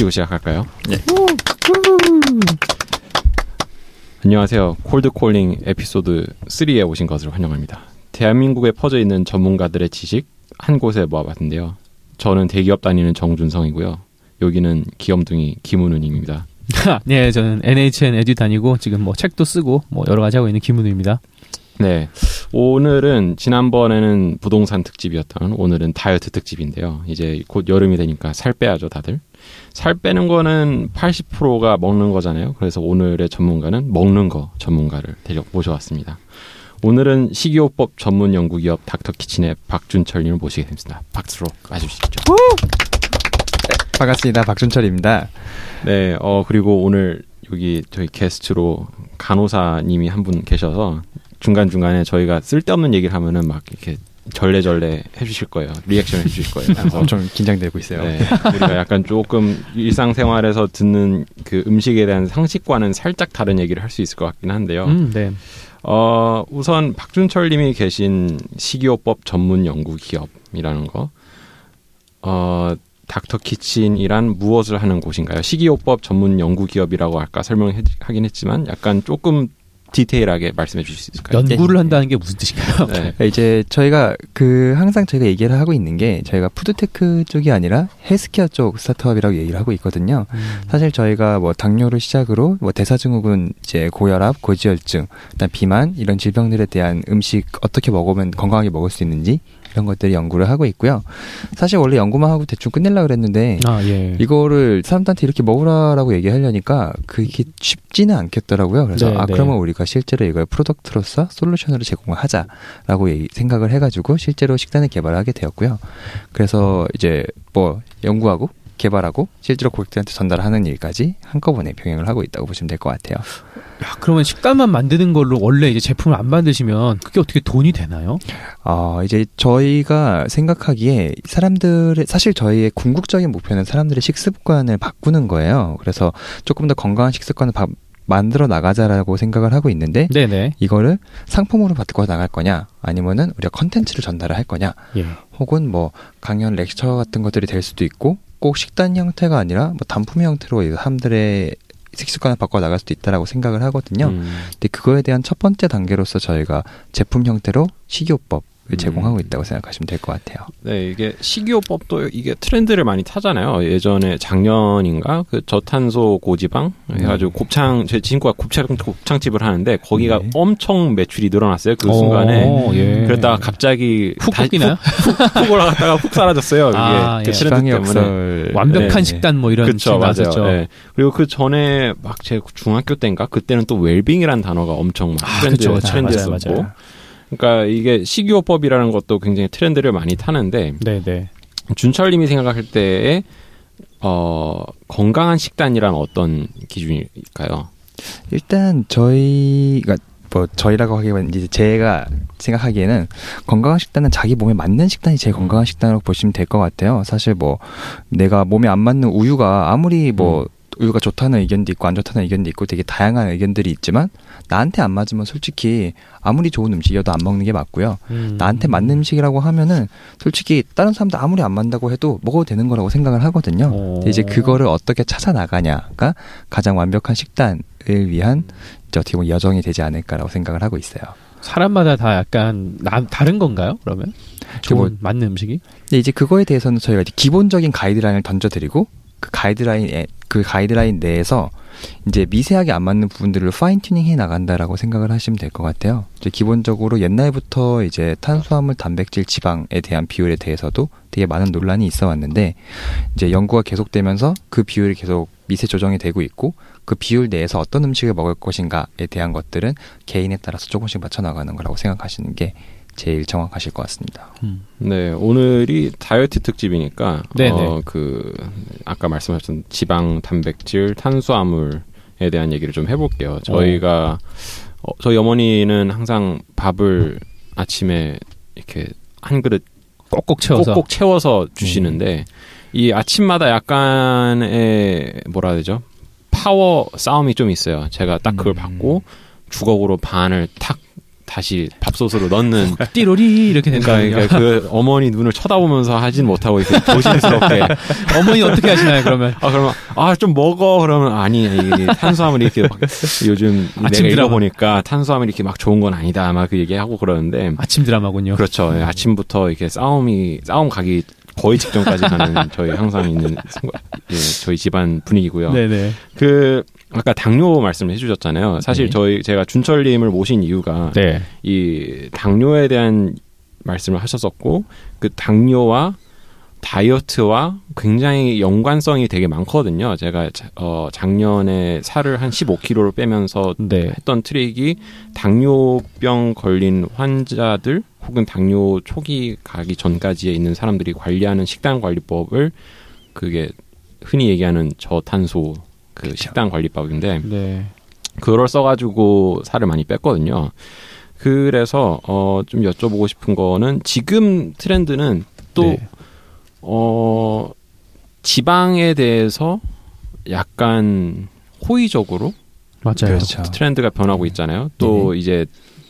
치고 시작할까요? 네. 안녕하세요. 콜드콜링 에피소드 3에 오신 것을 환영합니다. 대한민국에 퍼져 있는 전문가들의 지식 한 곳에 모아봤는데요. 저는 대기업 다니는 정준성이고요. 여기는 기염둥이 김은우님입니다. 네, 저는 NHN 에듀 다니고 지금 뭐 책도 쓰고 뭐 여러 가지 하고 있는 김은우입니다. 네. 오늘은 지난번에는 부동산 특집이었던 오늘은 다이어트 특집인데요. 이제 곧 여름이 되니까 살 빼야죠, 다들. 살 빼는 거는 80%가 먹는 거잖아요. 그래서 오늘의 전문가는 먹는 거 전문가를 데려 모셔왔습니다. 오늘은 식이요법 전문 연구기업 닥터키친의 박준철님을 모시게 됩니다. 박수로 맞으시죠. 네, 반갑습니다. 박준철입니다. 네, 어 그리고 오늘 여기 저희 게스트로 간호사님이 한 분 계셔서 중간 중간에 저희가 쓸데없는 얘기를 하면은 막 이렇게 절레절레 해주실 거예요. 리액션 해주실 거예요. 그래서 엄청 긴장되고 있어요. 네, 우리가 약간 조금 일상생활에서 듣는 그 음식에 대한 상식과는 살짝 다른 얘기를 할 수 있을 것 같긴 한데요. 음, 네. 어, 우선 박준철 님이 계신 식이요법 전문 연구 기업이라는 거. 어, 닥터 키친이란 무엇을 하는 곳인가요? 식이요법 전문 연구 기업이라고 아까 설명하긴 했지만 약간 조금 디테일하게 말씀해 주실 수 있을까요? 연구를 한다는 게 무슨 뜻인가요? 네. 네. 이제 저희가 그 항상 저희가 얘기를 하고 있는 게 저희가 푸드테크 쪽이 아니라 헬스케어 쪽 스타트업이라고 얘기를 하고 있거든요. 음. 사실 저희가 뭐 당뇨를 시작으로 뭐 대사증후군, 이제 고혈압, 고지혈증, 그다음 비만 이런 질병들에 대한 음식 어떻게 먹으면 건강하게 먹을 수 있는지 이런 것들이 연구를 하고 있고요. 사실 원래 연구만 하고 대충 끝낼라 그랬는데 아, 예. 이거를 사람들한테 이렇게 먹으라라고 얘기하려니까 그게 쉽지는 않겠더라고요. 그래서 네, 아 네. 그러면 우리가 실제로 이걸 product로서 솔루션으로 제공을 하자라고 생각을 해가지고 실제로 식단을 개발하게 되었고요. 그래서 이제 뭐 연구하고 개발하고 실제로 고객들한테 전달하는 일까지 한꺼번에 병행을 하고 있다고 보시면 될 것 같아요. 야, 그러면 식단만 만드는 걸로 원래 이제 제품을 안 만드시면 그게 어떻게 돈이 되나요? 어, 이제 저희가 생각하기에 사람들의 사실 저희의 궁극적인 목표는 사람들의 식습관을 바꾸는 거예요. 그래서 조금 더 건강한 식습관을 바, 만들어 나가자라고 생각을 하고 있는데 네네. 이거를 상품으로 바꾸어 나갈 거냐 아니면은 우리가 컨텐츠를 전달을 할 거냐 예. 혹은 뭐 강연 렉처 같은 것들이 될 수도 있고 꼭 식단 형태가 아니라 뭐 단품 형태로 사람들의 식습관을 바꿔 나갈 수도 있다라고 생각을 하거든요. 음. 근데 그거에 대한 첫 번째 단계로서 저희가 제품 형태로 식이요법 음. 제공하고 있다고 생각하시면 될 것 같아요. 네, 이게 식이요법도 이게 트렌드를 많이 타잖아요. 예전에 작년인가 그 저탄소 고지방 해가지고 음. 곱창 제 친구가 곱창 곱창집을 하는데 거기가 네. 엄청 매출이 늘어났어요. 그 순간에 오, 예. 그러다가 갑자기 훅 꺾이나요? 훅, 훅, 올라갔다가 훅 사라졌어요. 이게 아, 그 예. 트렌드 때문에 완벽한 네. 식단 뭐 이런 그쵸 맞아요. 네. 그리고 그 전에 막 제 중학교 때인가 그때는 또 웰빙이라는 단어가 엄청 막 아, 트렌드 아, 트렌드였었고. 맞아요, 맞아요. 그러니까 이게 식이요법이라는 것도 굉장히 트렌드를 많이 타는데 네네. 네. 준철님이 생각할 때에 어, 건강한 식단이란 어떤 기준일까요? 일단 저희가 뭐 저희라고 하기보다는 이제 제가 생각하기에는 건강한 식단은 자기 몸에 맞는 식단이 제일 건강한 식단으로 보시면 될 것 같아요. 사실 뭐 내가 몸에 안 맞는 우유가 아무리 뭐 음. 우유가 좋다는 의견도 있고 안 좋다는 의견도 있고 되게 다양한 의견들이 있지만 나한테 안 맞으면 솔직히 아무리 좋은 음식이어도 안 먹는 게 맞고요. 음. 나한테 맞는 음식이라고 하면은 솔직히 다른 사람도 아무리 안 맞는다고 해도 먹어도 되는 거라고 생각을 하거든요. 이제 그거를 어떻게 찾아 나가냐가 가장 완벽한 식단을 위한 어떻게 보면 여정이 되지 않을까라고 생각을 하고 있어요. 사람마다 다 약간 나, 다른 건가요? 그러면 좋은 뭐, 맞는 음식이? 네, 이제 그거에 대해서는 저희가 이제 기본적인 가이드라인을 던져드리고 그 가이드라인에 그 가이드라인 내에서 이제 미세하게 안 맞는 부분들을 fine tuning 해 나간다라고 생각을 하시면 될 것 같아요. 이제 기본적으로 옛날부터 이제 탄수화물, 단백질, 지방에 대한 비율에 대해서도 되게 많은 논란이 있어 왔는데 이제 연구가 계속되면서 그 비율이 계속 미세 조정이 되고 있고 그 비율 내에서 어떤 음식을 먹을 것인가에 대한 것들은 개인에 따라서 조금씩 맞춰 나가는 거라고 생각하시는 게 제일 정확하실 것 같습니다. 음. 네, 오늘이 다이어트 특집이니까 어, 그 아까 말씀하셨던 지방, 단백질, 탄수화물에 대한 얘기를 좀 해볼게요. 저희가 어, 저희 어머니는 항상 밥을 아침에 이렇게 한 그릇 꼭꼭 채워서 꼭꼭 채워서 주시는데 음. 이 아침마다 약간의 뭐라 해야 되죠? 파워 싸움이 좀 있어요. 제가 딱 그걸 음. 받고 주걱으로 반을 탁 다시 밥솥으로 넣는 띠로리 이렇게 된다. 그러니까 그 어머니 눈을 쳐다보면서 하진 못하고 이렇게 조심스럽게 어머니 어떻게 하시나요 그러면? 아 그러면 아 좀 먹어 그러면 아니 이게 탄수화물이 이렇게 막 요즘 내가 읽어보니까 탄수화물이 이렇게 막 좋은 건 아니다 막 그 얘기하고 그러는데 아침 드라마군요. 그렇죠. 예, 아침부터 이렇게 싸움이 싸움 가기 거의 직전까지 가는 저희 항상 있는 예, 저희 집안 분위기고요. 네네. 그 아까 당뇨 말씀을 해주셨잖아요. 사실 네. 저희 제가 준철님을 모신 이유가 네. 이 당뇨에 대한 말씀을 하셨었고 그 당뇨와 다이어트와 굉장히 연관성이 되게 많거든요. 제가 어 작년에 살을 한 15kg를 빼면서 네. 했던 트릭이 당뇨병 걸린 환자들 혹은 당뇨 초기 가기 전까지에 있는 사람들이 관리하는 식단 관리법을 그게 흔히 얘기하는 저탄소 그. 식단 관리법인데 네. 그걸 써가지고 살을 많이 뺐거든요. 그래서 어 좀 여쭤보고 싶은 거는 지금 트렌드는 또 네. 어, 지방에 대해서 약간 호의적으로 맞아요. 그렇죠. 트렌드가 변하고 있잖아요. 또 네. 이제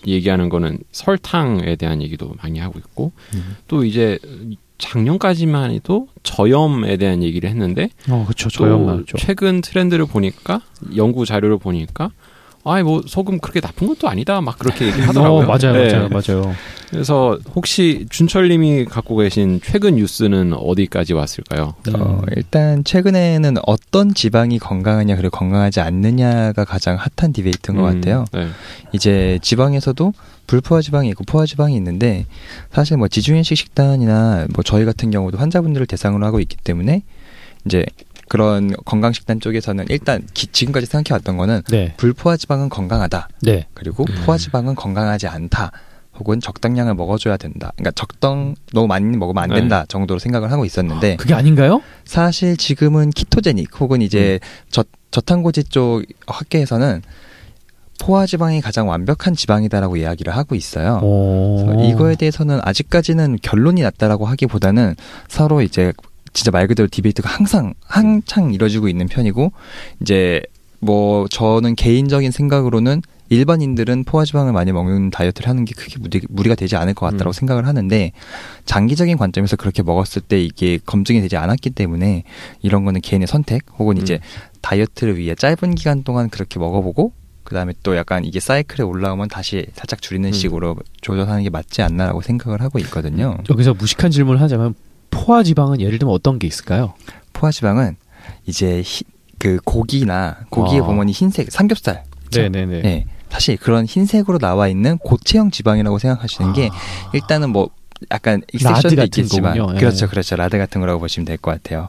얘기하는 거는 설탕에 대한 얘기도 많이 하고 있고 음. 또 이제 작년까지만 해도 저염에 대한 얘기를 했는데 어, 그렇죠. 저염 맞죠. 최근 트렌드를 보니까 연구 자료를 보니까 아이 뭐 소금 그렇게 나쁜 것도 아니다 막 그렇게 얘기하더라고요. 어, 맞아요, 네. 맞아요, 맞아요. 그래서 혹시 준철님이 갖고 계신 최근 뉴스는 어디까지 왔을까요? 어, 일단 최근에는 어떤 지방이 건강하냐 그리고 건강하지 않느냐가 가장 핫한 디베이트인 것 음, 같아요. 네. 이제 지방에서도 불포화 지방이 있고 포화 지방이 있는데 사실 뭐 지중해식 식단이나 뭐 저희 같은 경우도 환자분들을 대상으로 하고 있기 때문에 이제 그런 건강 식단 쪽에서는 일단 기, 지금까지 생각해 왔던 거는 네. 불포화 지방은 건강하다. 네. 그리고 음. 포화 지방은 건강하지 않다. 혹은 적당량을 먹어줘야 된다. 그러니까 적당 너무 많이 먹으면 안 네. 된다 네. 정도로 생각을 하고 있었는데 그게 아닌가요? 사실 지금은 키토제닉 혹은 이제 음. 저, 저탄고지 쪽 학계에서는 포화 지방이 가장 완벽한 지방이다라고 이야기를 하고 있어요. 이거에 대해서는 아직까지는 결론이 났다라고 하기보다는 서로 이제 진짜 말 그대로 디베이트가 항상 한창 이뤄지고 있는 편이고 이제 뭐 저는 개인적인 생각으로는 일반인들은 포화지방을 많이 먹는 다이어트를 하는 게 크게 무리, 무리가 되지 않을 것 같다고 음. 생각을 하는데 장기적인 관점에서 그렇게 먹었을 때 이게 검증이 되지 않았기 때문에 이런 거는 개인의 선택 혹은 음. 이제 다이어트를 위해 짧은 기간 동안 그렇게 먹어보고 그다음에 또 약간 이게 사이클에 올라오면 다시 살짝 줄이는 음. 식으로 조절하는 게 맞지 않나라고 생각을 하고 있거든요. 여기서 무식한 질문을 하자면 포화 지방은 예를 들면 어떤 게 있을까요? 포화 지방은 이제 히, 그 고기나 고기에 아. 보면 흰색 삼겹살. 네네네. 네. 사실 그런 흰색으로 나와 있는 고체형 지방이라고 생각하시는 게 아. 일단은 뭐 약간 익셉션도 있겠지만 거군요. 그렇죠 그렇죠 라드 같은 거라고 보시면 될 것 같아요.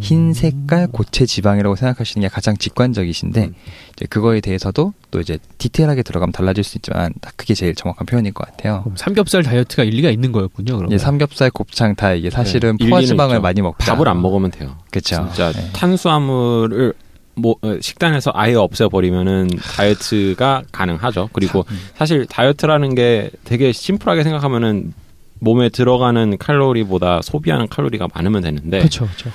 흰 색깔 고체 지방이라고 생각하시는 게 가장 직관적이신데 음. 이제 그거에 대해서도 또 이제 디테일하게 들어가면 달라질 수 있지만 딱 그게 제일 정확한 표현일 것 같아요. 삼겹살 다이어트가 일리가 있는 거였군요. 그러면. 예, 삼겹살, 곱창 다 이게 사실은 네, 포화지방을 많이 먹자. 밥을 안 먹으면 돼요. 그렇죠. 진짜 네. 탄수화물을 뭐 어, 식단에서 아예 없애버리면은 다이어트가 가능하죠. 그리고 음. 사실 다이어트라는 게 되게 심플하게 생각하면은 몸에 들어가는 칼로리보다 소비하는 칼로리가 많으면 되는데. 그렇죠, 그렇죠.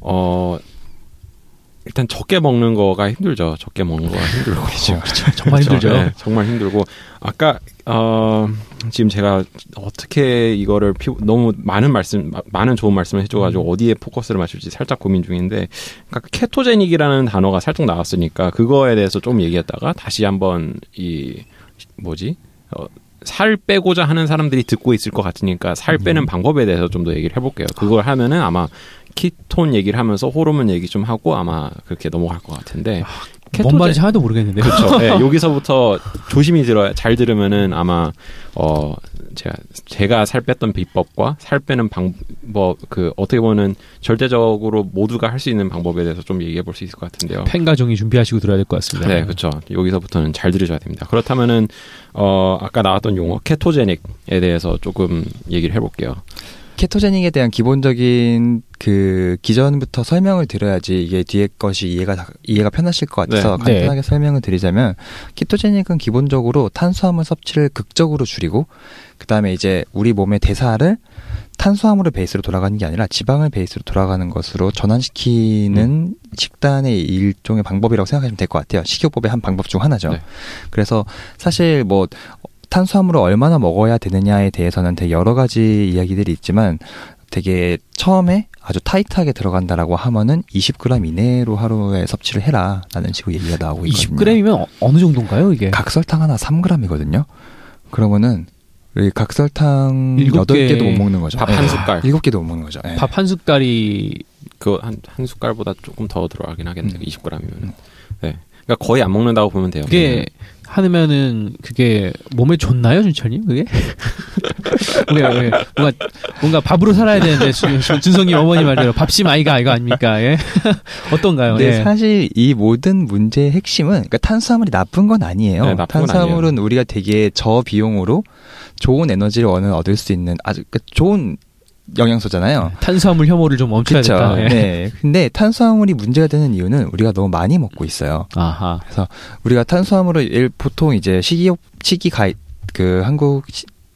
어 일단 적게 먹는 거가 힘들죠. 적게 먹는 거가 힘들고 그렇죠. 그렇죠. 정말 힘들죠. 네, 정말 힘들고 아까 어 지금 제가 어떻게 이거를 피, 너무 많은 말씀 많은 좋은 말씀을 해줘가지고 음. 어디에 포커스를 맞출지 살짝 고민 중인데 그러니까 케토제닉이라는 단어가 살짝 나왔으니까 그거에 대해서 좀 얘기했다가 다시 한번 이 뭐지 어, 살 빼고자 하는 사람들이 듣고 있을 것 같으니까 살 빼는 음. 방법에 대해서 좀 더 얘기를 해볼게요. 그걸 하면은 아마 키톤 얘기를 하면서 호르몬 얘기 좀 하고 아마 그렇게 넘어갈 것 같은데. 아, 뭔 말인지 하나도 모르겠는데. 그렇죠. 네, 여기서부터 조심히 들어야 잘 들으면은 아마 어 제가 제가 살 뺐던 비법과 살 빼는 방법 그 어떻게 보면 절대적으로 모두가 할 수 있는 방법에 대해서 좀 얘기해 볼 수 있을 것 같은데요. 펜과 종이 준비하시고 들어야 될 것 같습니다. 네, 그렇죠. 여기서부터는 잘 들으셔야 됩니다. 그렇다면은 어 아까 나왔던 용어 케토제닉에 대해서 조금 얘기를 해볼게요. 케토제닉에 대한 기본적인 그 기전부터 설명을 드려야지 이게 뒤에 것이 이해가 이해가 편하실 것 같아서 네. 간단하게 네. 설명을 드리자면 케토제닉은 기본적으로 탄수화물 섭취를 극적으로 줄이고 그다음에 이제 우리 몸의 대사를 탄수화물을 베이스로 돌아가는 게 아니라 지방을 베이스로 돌아가는 것으로 전환시키는 음. 식단의 일종의 방법이라고 생각하시면 될 것 같아요. 식이요법의 한 방법 중 하나죠. 네. 그래서 사실 뭐 탄수화물을 얼마나 먹어야 되느냐에 대해서는 되게 여러 가지 이야기들이 있지만 되게 처음에 아주 타이트하게 들어간다라고 하면은 20g 이내로 하루에 섭취를 해라 라는 식으로 얘기가 나오고 있거든요. 20g이면 어느 정도인가요, 이게? 각설탕 하나 3g이거든요. 그러면은 이 각설탕 8개도 못 먹는 거죠. 밥 한 숟갈. 7개도 못 먹는 거죠. 네. 밥한 숟갈이 그한 한 숟갈보다 조금 더 들어가긴 하겠네요. 음. 20g이면. 음. 네. 그러니까 거의 안 먹는다고 보면 돼요. 그게 하면은 그게 몸에 좋나요, 준철님? 그게? 뭔가, 뭔가 뭔가 밥으로 살아야 되는데 준성님 어머니 말대로 밥심 아이가 이거 아닙니까? 예? 어떤가요? 네, 예. 사실 이 모든 문제의 핵심은 그러니까 탄수화물이 나쁜 건 아니에요. 네, 나쁜 탄수화물은 아니에요. 우리가 되게 저비용으로 좋은 에너지를 얻을 수 있는 아주 그러니까 좋은 영양소잖아요. 탄수화물 혐오를 좀 멈춰야 그쵸? 된다. 네. 네. 근데 탄수화물이 문제가 되는 이유는 우리가 너무 많이 먹고 있어요. 아하. 그래서 우리가 탄수화물을 보통 이제 식이 식이 가이 그 한국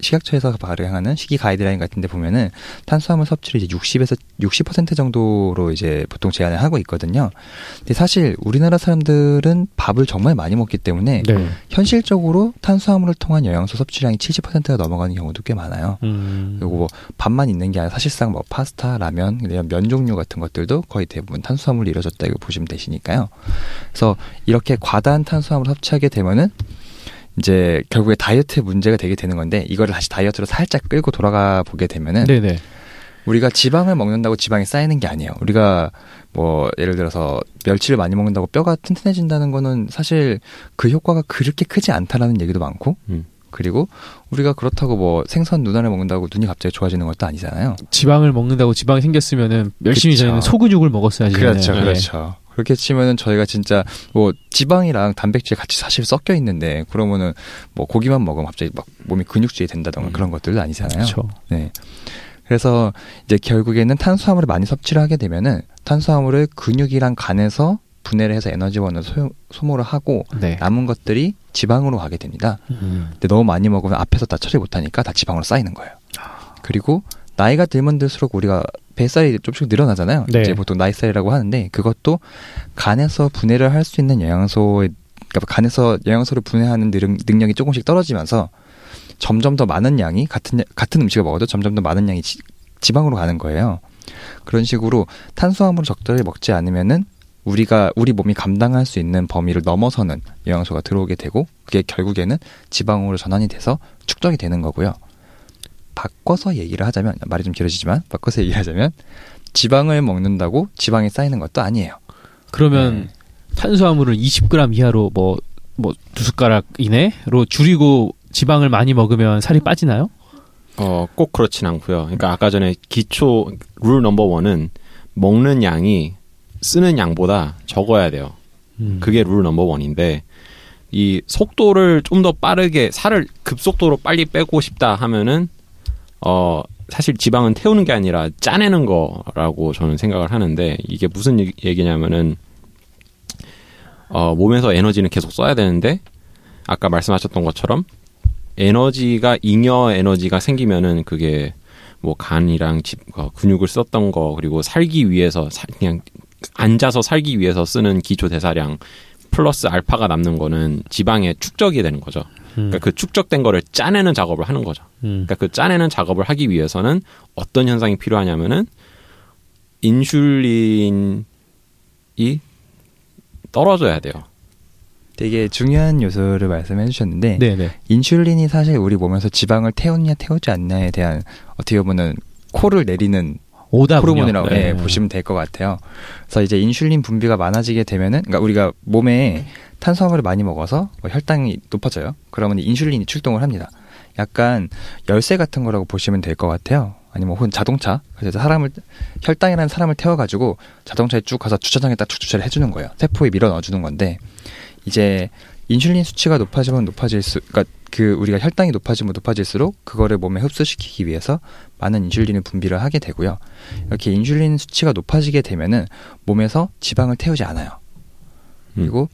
식약처에서 발행하는 식이 가이드라인 같은데 보면은 탄수화물 섭취를 이제 60에서 60% 정도로 이제 보통 제한을 하고 있거든요. 근데 사실 우리나라 사람들은 밥을 정말 많이 먹기 때문에 네. 현실적으로 탄수화물을 통한 영양소 섭취량이 70%가 넘어가는 경우도 꽤 많아요. 음. 그리고 뭐 밥만 있는 게 아니라 사실상 뭐 파스타, 라면, 면 종류 같은 것들도 거의 대부분 탄수화물이 이루어졌다 고 보시면 되시니까요. 그래서 이렇게 과다한 탄수화물 을 섭취하게 되면은 이제 결국에 다이어트 문제가 되게 되는 건데 이거를 다시 다이어트로 살짝 끌고 돌아가 보게 되면은 네네. 우리가 지방을 먹는다고 지방이 쌓이는 게 아니에요. 우리가 뭐 예를 들어서 멸치를 많이 먹는다고 뼈가 튼튼해진다는 거는 사실 그 효과가 그렇게 크지 않다라는 얘기도 많고 음. 그리고 우리가 그렇다고 뭐 생선 누나를 먹는다고 눈이 갑자기 좋아지는 것도 아니잖아요. 지방을 먹는다고 지방이 생겼으면은 열심히 저희는 소근육을 먹었어야지. 그렇죠, 그렇죠. 그렇게 치면은 저희가 진짜 뭐 지방이랑 단백질 같이 사실 섞여 있는데 그러면은 뭐 고기만 먹으면 갑자기 막 몸이 근육질이 된다던가 음. 그런 것들도 아니잖아요. 그렇죠. 네. 그래서 이제 결국에는 탄수화물을 많이 섭취를 하게 되면은 탄수화물을 근육이랑 간에서 분해를 해서 에너지원을 소, 소모를 하고 네. 남은 것들이 지방으로 가게 됩니다. 음. 근데 너무 많이 먹으면 앞에서 다 처리 못하니까 다 지방으로 쌓이는 거예요. 아. 그리고 나이가 들면 들수록 우리가 뱃살이 조금씩 늘어나잖아요. 네. 이제 보통 나이살이라고 하는데 그것도 간에서 분해를 할 수 있는 영양소의 그러니까 간에서 영양소를 분해하는 능력, 이 조금씩 떨어지면서 점점 더 많은 양이 같은 같은 음식을 먹어도 점점 더 많은 양이 지, 지방으로 가는 거예요. 그런 식으로 탄수화물을 적절히 먹지 않으면은 우리가 우리 몸이 감당할 수 있는 범위를 넘어서는 영양소가 들어오게 되고 그게 결국에는 지방으로 전환이 돼서 축적이 되는 거고요. 바꿔서 얘기를 하자면 말이 좀 길어지지만 바꿔서 얘기하자면 지방을 먹는다고 지방이 쌓이는 것도 아니에요. 그러면 네. 탄수화물을 20g 이하로 뭐 뭐 두 숟가락 이내로 줄이고 지방을 많이 먹으면 살이 빠지나요? 어, 꼭 그렇진 않고요. 그러니까 아까 전에 기초 룰 넘버 원은 먹는 양이 쓰는 양보다 적어야 돼요. 음. 그게 룰 넘버 원인데 이 속도를 좀 더 빠르게 살을 급속도로 빨리 빼고 싶다 하면은 어, 사실 지방은 태우는 게 아니라 짜내는 거라고 저는 생각을 하는데 이게 무슨 얘기냐면은 어, 몸에서 에너지는 계속 써야 되는데 아까 말씀하셨던 것처럼 에너지가 잉여 에너지가 생기면은 그게 뭐 간이랑 집, 어, 근육을 썼던 거 그리고 살기 위해서 사, 그냥 앉아서 살기 위해서 쓰는 기초 대사량 플러스 알파가 남는 거는 지방에 축적이 되는 거죠. 음. 그러니까 그 축적된 거를 짜내는 작업을 하는 거죠. 음. 그러니까 그 짜내는 작업을 하기 위해서는 어떤 현상이 필요하냐면은 인슐린이 떨어져야 돼요. 되게 중요한 요소를 말씀해 주셨는데 네네. 네. 인슐린이 사실 우리 몸에서 지방을 태우냐 태우지 않냐에 대한 어떻게 보면은 코를 내리는. 호르몬이라고 네. 네, 보시면 될 것 같아요. 그래서 이제 인슐린 분비가 많아지게 되면은 그러니까 우리가 몸에 탄수화물을 많이 먹어서 뭐 혈당이 높아져요. 그러면 인슐린이 출동을 합니다. 약간 열쇠 같은 거라고 보시면 될 것 같아요. 아니면 혹은 자동차. 그래서 사람을 혈당이라는 사람을 태워가지고 자동차에 쭉 가서 주차장에 딱 주차를 해주는 거예요. 세포에 밀어 넣어주는 건데 이제 인슐린 수치가 높아지면 높아질 수, 그러니까 그 우리가 혈당이 높아지면 높아질수록 그거를 몸에 흡수시키기 위해서 많은 인슐린을 분비를 하게 되고요. 이렇게 인슐린 수치가 높아지게 되면은 몸에서 지방을 태우지 않아요. 그리고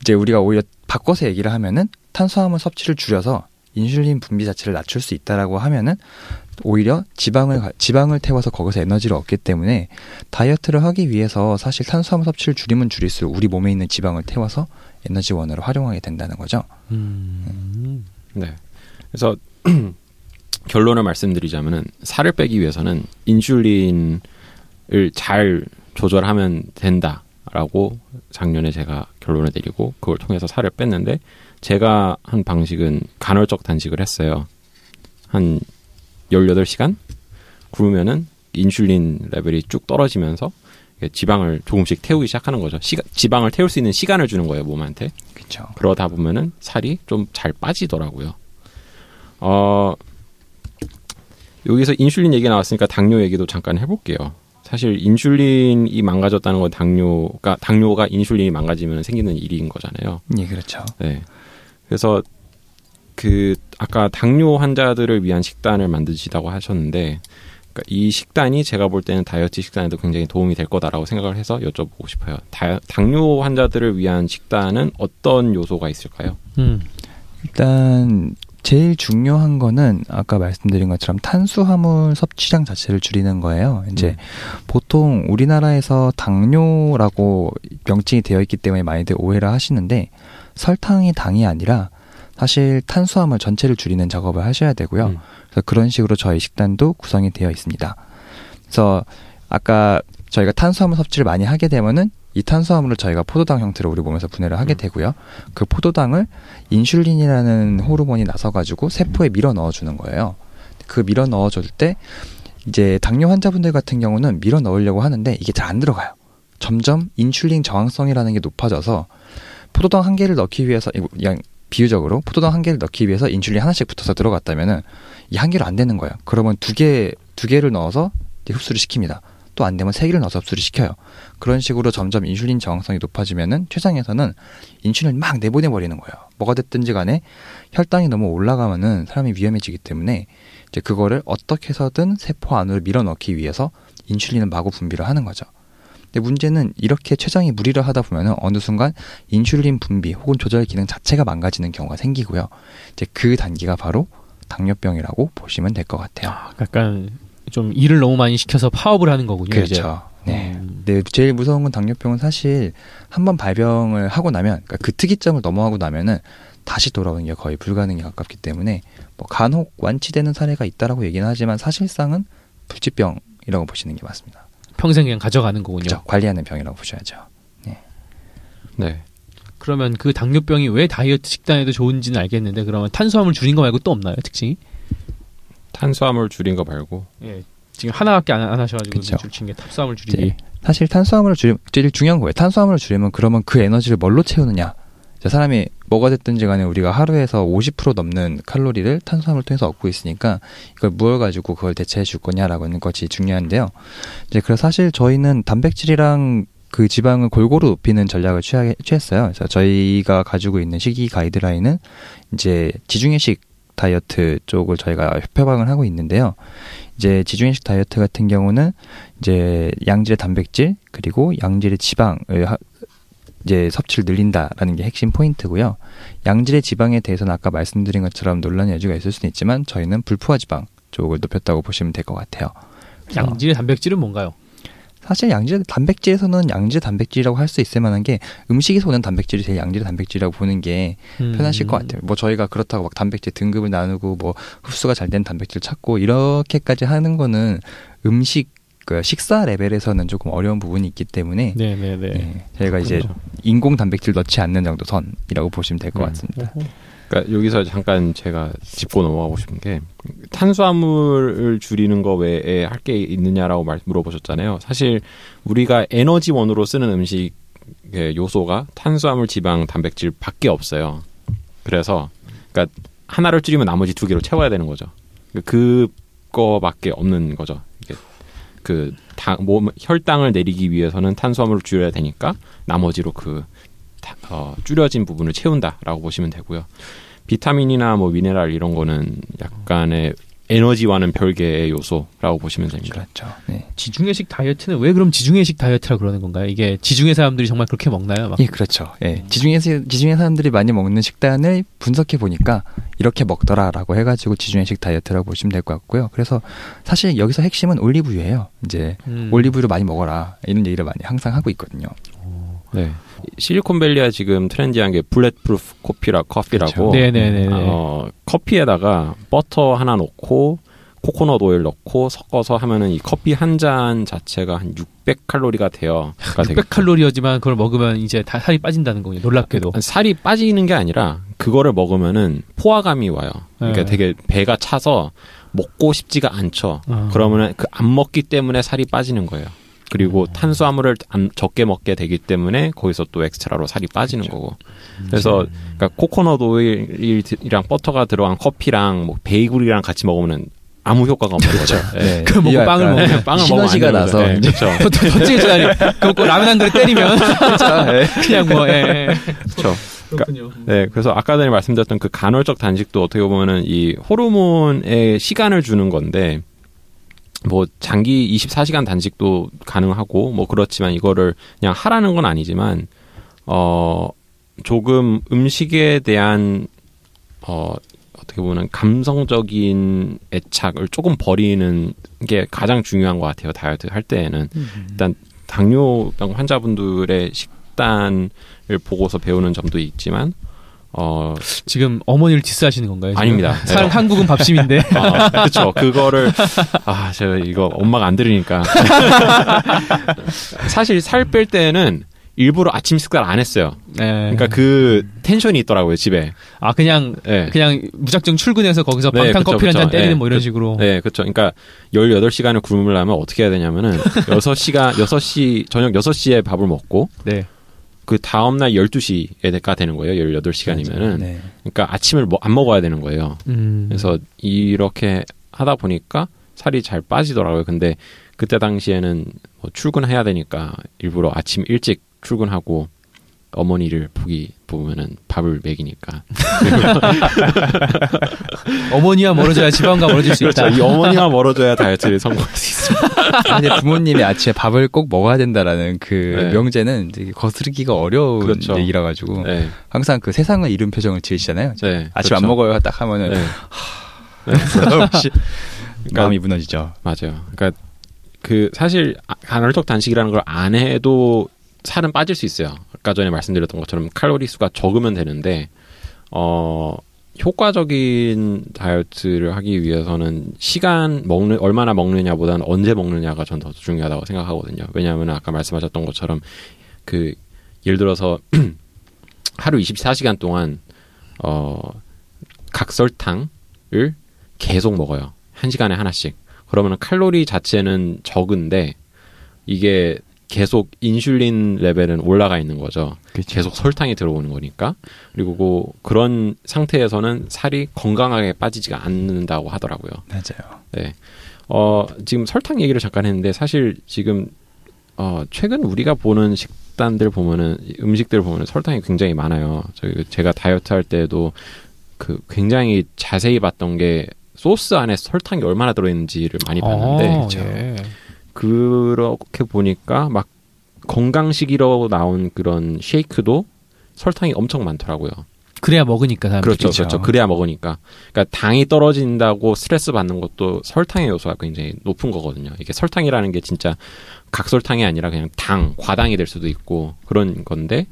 이제 우리가 오히려 바꿔서 얘기를 하면은 탄수화물 섭취를 줄여서 인슐린 분비 자체를 낮출 수 있다라고 하면은 오히려 지방을 지방을 태워서 거기서 에너지를 얻기 때문에 다이어트를 하기 위해서 사실 탄수화물 섭취를 줄이면 줄일수록 우리 몸에 있는 지방을 태워서 에너지원으로 활용하게 된다는 거죠. 음. 네. 그래서 결론을 말씀드리자면은 살을 빼기 위해서는 인슐린을 잘 조절하면 된다 라고 작년에 제가 결론을 내리고 그걸 통해서 살을 뺐는데 제가 한 방식은 간헐적 단식을 했어요. 한 18시간 굶으면은 인슐린 레벨이 쭉 떨어지면서 지방을 조금씩 태우기 시작하는 거죠. 시가, 지방을 태울 수 있는 시간을 주는 거예요, 몸한테. 그렇죠. 그러다 보면은 살이 좀 잘 빠지더라고요. 어, 여기서 인슐린 얘기 나왔으니까 당뇨 얘기도 잠깐 해 볼게요. 사실 인슐린이 망가졌다는 건 당뇨가 당뇨가 인슐린이 망가지면 생기는 일인 거잖아요. 예, 그렇죠. 네. 그래서 그 아까 당뇨 환자들을 위한 식단을 만드시다고 하셨는데 그러니까 이 식단이 제가 볼 때는 다이어트 식단에도 굉장히 도움이 될 거다라고 생각을 해서 여쭤보고 싶어요. 다, 당뇨 환자들을 위한 식단은 어떤 요소가 있을까요? 음. 일단 제일 중요한 거는 아까 말씀드린 것처럼 탄수화물 섭취량 자체를 줄이는 거예요. 이제 음. 보통 우리나라에서 당뇨라고 명칭이 되어 있기 때문에 많이들 오해를 하시는데 설탕이 당이 아니라 사실 탄수화물 전체를 줄이는 작업을 하셔야 되고요. 음. 그래서 그런 식으로 저희 식단도 구성이 되어 있습니다. 그래서 아까 저희가 탄수화물 섭취를 많이 하게 되면은 이 탄수화물을 저희가 포도당 형태로 우리 몸에서 분해를 하게 음. 되고요. 그 포도당을 인슐린이라는 호르몬이 나서 가지고 세포에 밀어 넣어 주는 거예요. 그 밀어 넣어 줄 때 이제 당뇨 환자분들 같은 경우는 밀어 넣으려고 하는데 이게 잘 안 들어가요. 점점 인슐린 저항성이라는 게 높아져서 포도당 한 개를 넣기 위해서 그냥 비유적으로 포도당 한 개를 넣기 위해서 인슐린 하나씩 붙어서 들어갔다면은 이 한 개로 안 되는 거예요. 그러면 두 개, 두 개를 넣어서 흡수를 시킵니다. 또 안 되면 세 개를 넣어서 흡수를 시켜요. 그런 식으로 점점 인슐린 저항성이 높아지면은 췌장에서는 인슐린을 막 내보내 버리는 거예요. 뭐가 됐든지 간에 혈당이 너무 올라가면은 사람이 위험해지기 때문에 이제 그거를 어떻게 해서든 세포 안으로 밀어넣기 위해서 인슐린을 마구 분비를 하는 거죠. 근데 문제는 이렇게 췌장이 무리를 하다 보면은 어느 순간 인슐린 분비 혹은 조절 기능 자체가 망가지는 경우가 생기고요. 이제 그 단계가 바로 당뇨병이라고 보시면 될 것 같아요. 아, 약간 좀 일을 너무 많이 시켜서 파업을 하는 거군요. 그렇죠. 네. 음. 네. 제일 무서운 건 당뇨병은 사실 한 번 발병을 하고 나면 그러니까 그 특이점을 넘어가고 나면은 다시 돌아오는 게 거의 불가능에 가깝기 때문에 뭐 간혹 완치되는 사례가 있다라고 얘기는 하지만 사실상은 불치병이라고 보시는 게 맞습니다. 평생 그냥 가져가는 거군요. 그렇죠. 관리하는 병이라고 보셔야죠. 네. 네. 그러면 그 당뇨병이 왜 다이어트 식단에도 좋은지는 알겠는데 그러면 탄수화물 줄인 거 말고 또 없나요 특징이? 탄수화물 줄인 거 말고. 예. 지금 하나밖에 안, 안 하셔가지고 줄인 게 탄수화물 줄이기. 네. 사실 탄수화물을 줄이 제일 중요한 거예요. 탄수화물을 줄이면 그러면 그 에너지를 뭘로 채우느냐? 사람이 뭐가 됐든지 간에 우리가 하루에서 50% 넘는 칼로리를 탄수화물 을 통해서 얻고 있으니까 이걸 무엇 가지고 그걸 대체해 줄 거냐라고 하는 것이 중요한데요. 이제 그래서 사실 저희는 단백질이랑 그 지방을 골고루 높이는 전략을 취하, 취했어요. 그래서 저희가 가지고 있는 식이 가이드라인은 이제 지중해식 다이어트 쪽을 저희가 협회방을 하고 있는데요. 이제 지중해식 다이어트 같은 경우는 이제 양질의 단백질 그리고 양질의 지방을 하, 이제 섭취를 늘린다라는 게 핵심 포인트고요. 양질의 지방에 대해서는 아까 말씀드린 것처럼 논란의 여지가 있을 수는 있지만 저희는 불포화 지방 쪽을 높였다고 보시면 될 것 같아요. 양질의 단백질은 뭔가요? 사실 양질 단백질에서는 양질 단백질이라고 할 수 있을 만한 게 음식에서 오는 단백질이 제일 양질 단백질이라고 보는 게 음. 편하실 것 같아요. 뭐 저희가 그렇다고 막 단백질 등급을 나누고 뭐 흡수가 잘 된 단백질 찾고 이렇게까지 하는 거는 음식 그 식사 레벨에서는 조금 어려운 부분이 있기 때문에 네네네. 네, 네. 네, 저희가 이제 인공 단백질 넣지 않는 정도 선이라고 보시면 될것 음. 같습니다. 그러니까 여기서 잠깐 제가 짚고 넘어가고 싶은 게 탄수화물을 줄이는 거 외에 할 게 있느냐라고 말, 물어보셨잖아요. 사실 우리가 에너지원으로 쓰는 음식의 요소가 탄수화물, 지방, 단백질밖에 없어요. 그래서 그러니까 하나를 줄이면 나머지 두 개로 채워야 되는 거죠. 그거밖에 없는 거죠. 그 당, 몸 혈당을 내리기 위해서는 탄수화물을 줄여야 되니까 나머지로 그 어, 줄여진 부분을 채운다라고 보시면 되고요. 비타민이나 뭐 미네랄 이런 거는 약간의 에너지와는 별개의 요소라고 보시면 됩니다. 그렇죠. 네. 지중해식 다이어트는 왜 그럼 지중해식 다이어트라 그러는 건가요? 이게 지중해 사람들이 정말 그렇게 먹나요? 막? 예, 그렇죠. 예. 지중해 지중해 사람들이 많이 먹는 식단을 분석해 보니까 이렇게 먹더라라고 해가지고 지중해식 다이어트라고 보시면 될 것 같고요. 그래서 사실 여기서 핵심은 올리브유예요. 이제 음. 올리브유를 많이 먹어라 이런 얘기를 많이 항상 하고 있거든요. 네. 실리콘밸리가 지금 trendy한 게 bulletproof 커피라 커피라고. 그렇죠. 네네네. 어, 커피에다가 버터 하나 넣고 코코넛 오일 넣고 섞어서 하면은 이 커피 한 잔 자체가 한 600칼로리가 돼요. 600칼로리였지만 그걸 먹으면 이제 다 살이 빠진다는 거군요. 놀랍게도. 살이 빠지는 게 아니라 그거를 먹으면은 포만감이 와요. 그러니까 네. 되게 배가 차서 먹고 싶지가 않죠. 어. 그러면은 그 안 먹기 때문에 살이 빠지는 거예요. 그리고 어. 탄수화물을 안, 적게 먹게 되기 때문에 거기서 또 extra로 살이 빠지는 그렇죠. 거고. 그래서 그러니까 코코넛 오일이랑 버터가 들어간 커피랑 뭐 베이글이랑 같이 먹으면 아무 효과가 없는 거죠. 네. 그 먹고 빵을 먹으면 빵을 시너지가 나서 네, 그렇죠. 덧지 주다니. 그거 라면 한 그릇 때리면 그렇죠. 네. 그냥 뭐 예. 그렇죠. 그러니까, 네, 그래서 아까 전에 말씀드렸던 그 간헐적 단식도 어떻게 보면은 이 호르몬의 시간을 주는 건데 뭐 장기 24시간 단식도 가능하고 뭐 그렇지만 이거를 그냥 하라는 건 아니지만 어 조금 음식에 대한 어 어떻게 보면 감성적인 애착을 조금 버리는 게 가장 중요한 것 같아요. 다이어트 할 때에는 일단 당뇨병 환자분들의 식단을 보고서 배우는 점도 있지만 어 지금 어머니를 디스하시는 건가요? 지금? 아닙니다. 살, 네. 한국은 밥심인데. 아, 그렇죠. 그거를 아 제가 이거 엄마가 안 들으니까 사실 살 뺄 때는 일부러 아침 식사를 안 했어요. 네. 그러니까 그 텐션이 있더라고요 집에. 아 그냥 네. 그냥 무작정 출근해서 거기서 네, 방탄 커피 한 잔 때리는 뭐 이런 그, 식으로. 네, 그렇죠. 그러니까 18시간을 굶으려면 어떻게 해야 되냐면은 6시간 6시 저녁 6시에 밥을 먹고 네. 그 다음 날 12시에가 되는 거예요. 18시간이면은. 네. 그러니까 아침을 뭐 안 먹어야 되는 거예요. 음. 그래서 이렇게 하다 보니까 살이 잘 빠지더라고요. 근데 그때 당시에는 뭐 출근해야 되니까 일부러 아침 일찍 출근하고 어머니를 보기 보면은 밥을 먹이니까 어머니와 멀어져야 집안과 멀어질 수 있다. 그렇죠. 이 어머니와 멀어져야 다이어트를 성공할 수 있습니다. 아니 부모님이 아침에 밥을 꼭 먹어야 된다라는 그 네. 명제는 되게 거스르기가 어려운 그렇죠. 얘기라 가지고 네. 항상 그 세상을 잃은 표정을 지으시잖아요. 네. 아침 그렇죠. 안 먹어요 딱 하면은 네. 하... 네. 그러니까, 마음이 무너지죠. 맞아요. 그러니까 그 사실 간헐적 단식이라는 걸 안 해도 살은 빠질 수 있어요. 아까 전에 말씀드렸던 것처럼 칼로리 수가 적으면 되는데 어 효과적인 다이어트를 하기 위해서는 시간 먹는 얼마나 먹느냐보다는 언제 먹느냐가 전 더 중요하다고 생각하거든요. 왜냐하면 아까 말씀하셨던 것처럼 그 예를 들어서 하루 24시간 동안 어 각설탕을 계속 먹어요. 한 시간에 하나씩. 그러면 칼로리 자체는 적은데 이게 계속 인슐린 레벨은 올라가 있는 거죠. 그쵸. 계속 설탕이 들어오는 거니까. 그리고 그, 그런 상태에서는 살이 건강하게 빠지지가 않는다고 하더라고요. 맞아요. 네. 어, 지금 설탕 얘기를 잠깐 했는데 사실 지금 어, 최근 우리가 보는 식단들 보면은 음식들 보면은 설탕이 굉장히 많아요. 저희 제가 다이어트 할 때도 그 굉장히 자세히 봤던 게 소스 안에 설탕이 얼마나 들어있는지를 많이 봤는데 아, 예. 그렇게 보니까 막 건강식이라고 나온 그런 쉐이크도 설탕이 엄청 많더라고요. 그래야 먹으니까 사람들이. 그렇죠, 그렇죠. 그래야 먹으니까. 그러니까 당이 떨어진다고 스트레스 받는 것도 설탕의 요소가 굉장히 높은 거거든요. 이게 설탕이라는 게 진짜 각설탕이 아니라 그냥 당, 과당이 될 수도 있고 그런 건데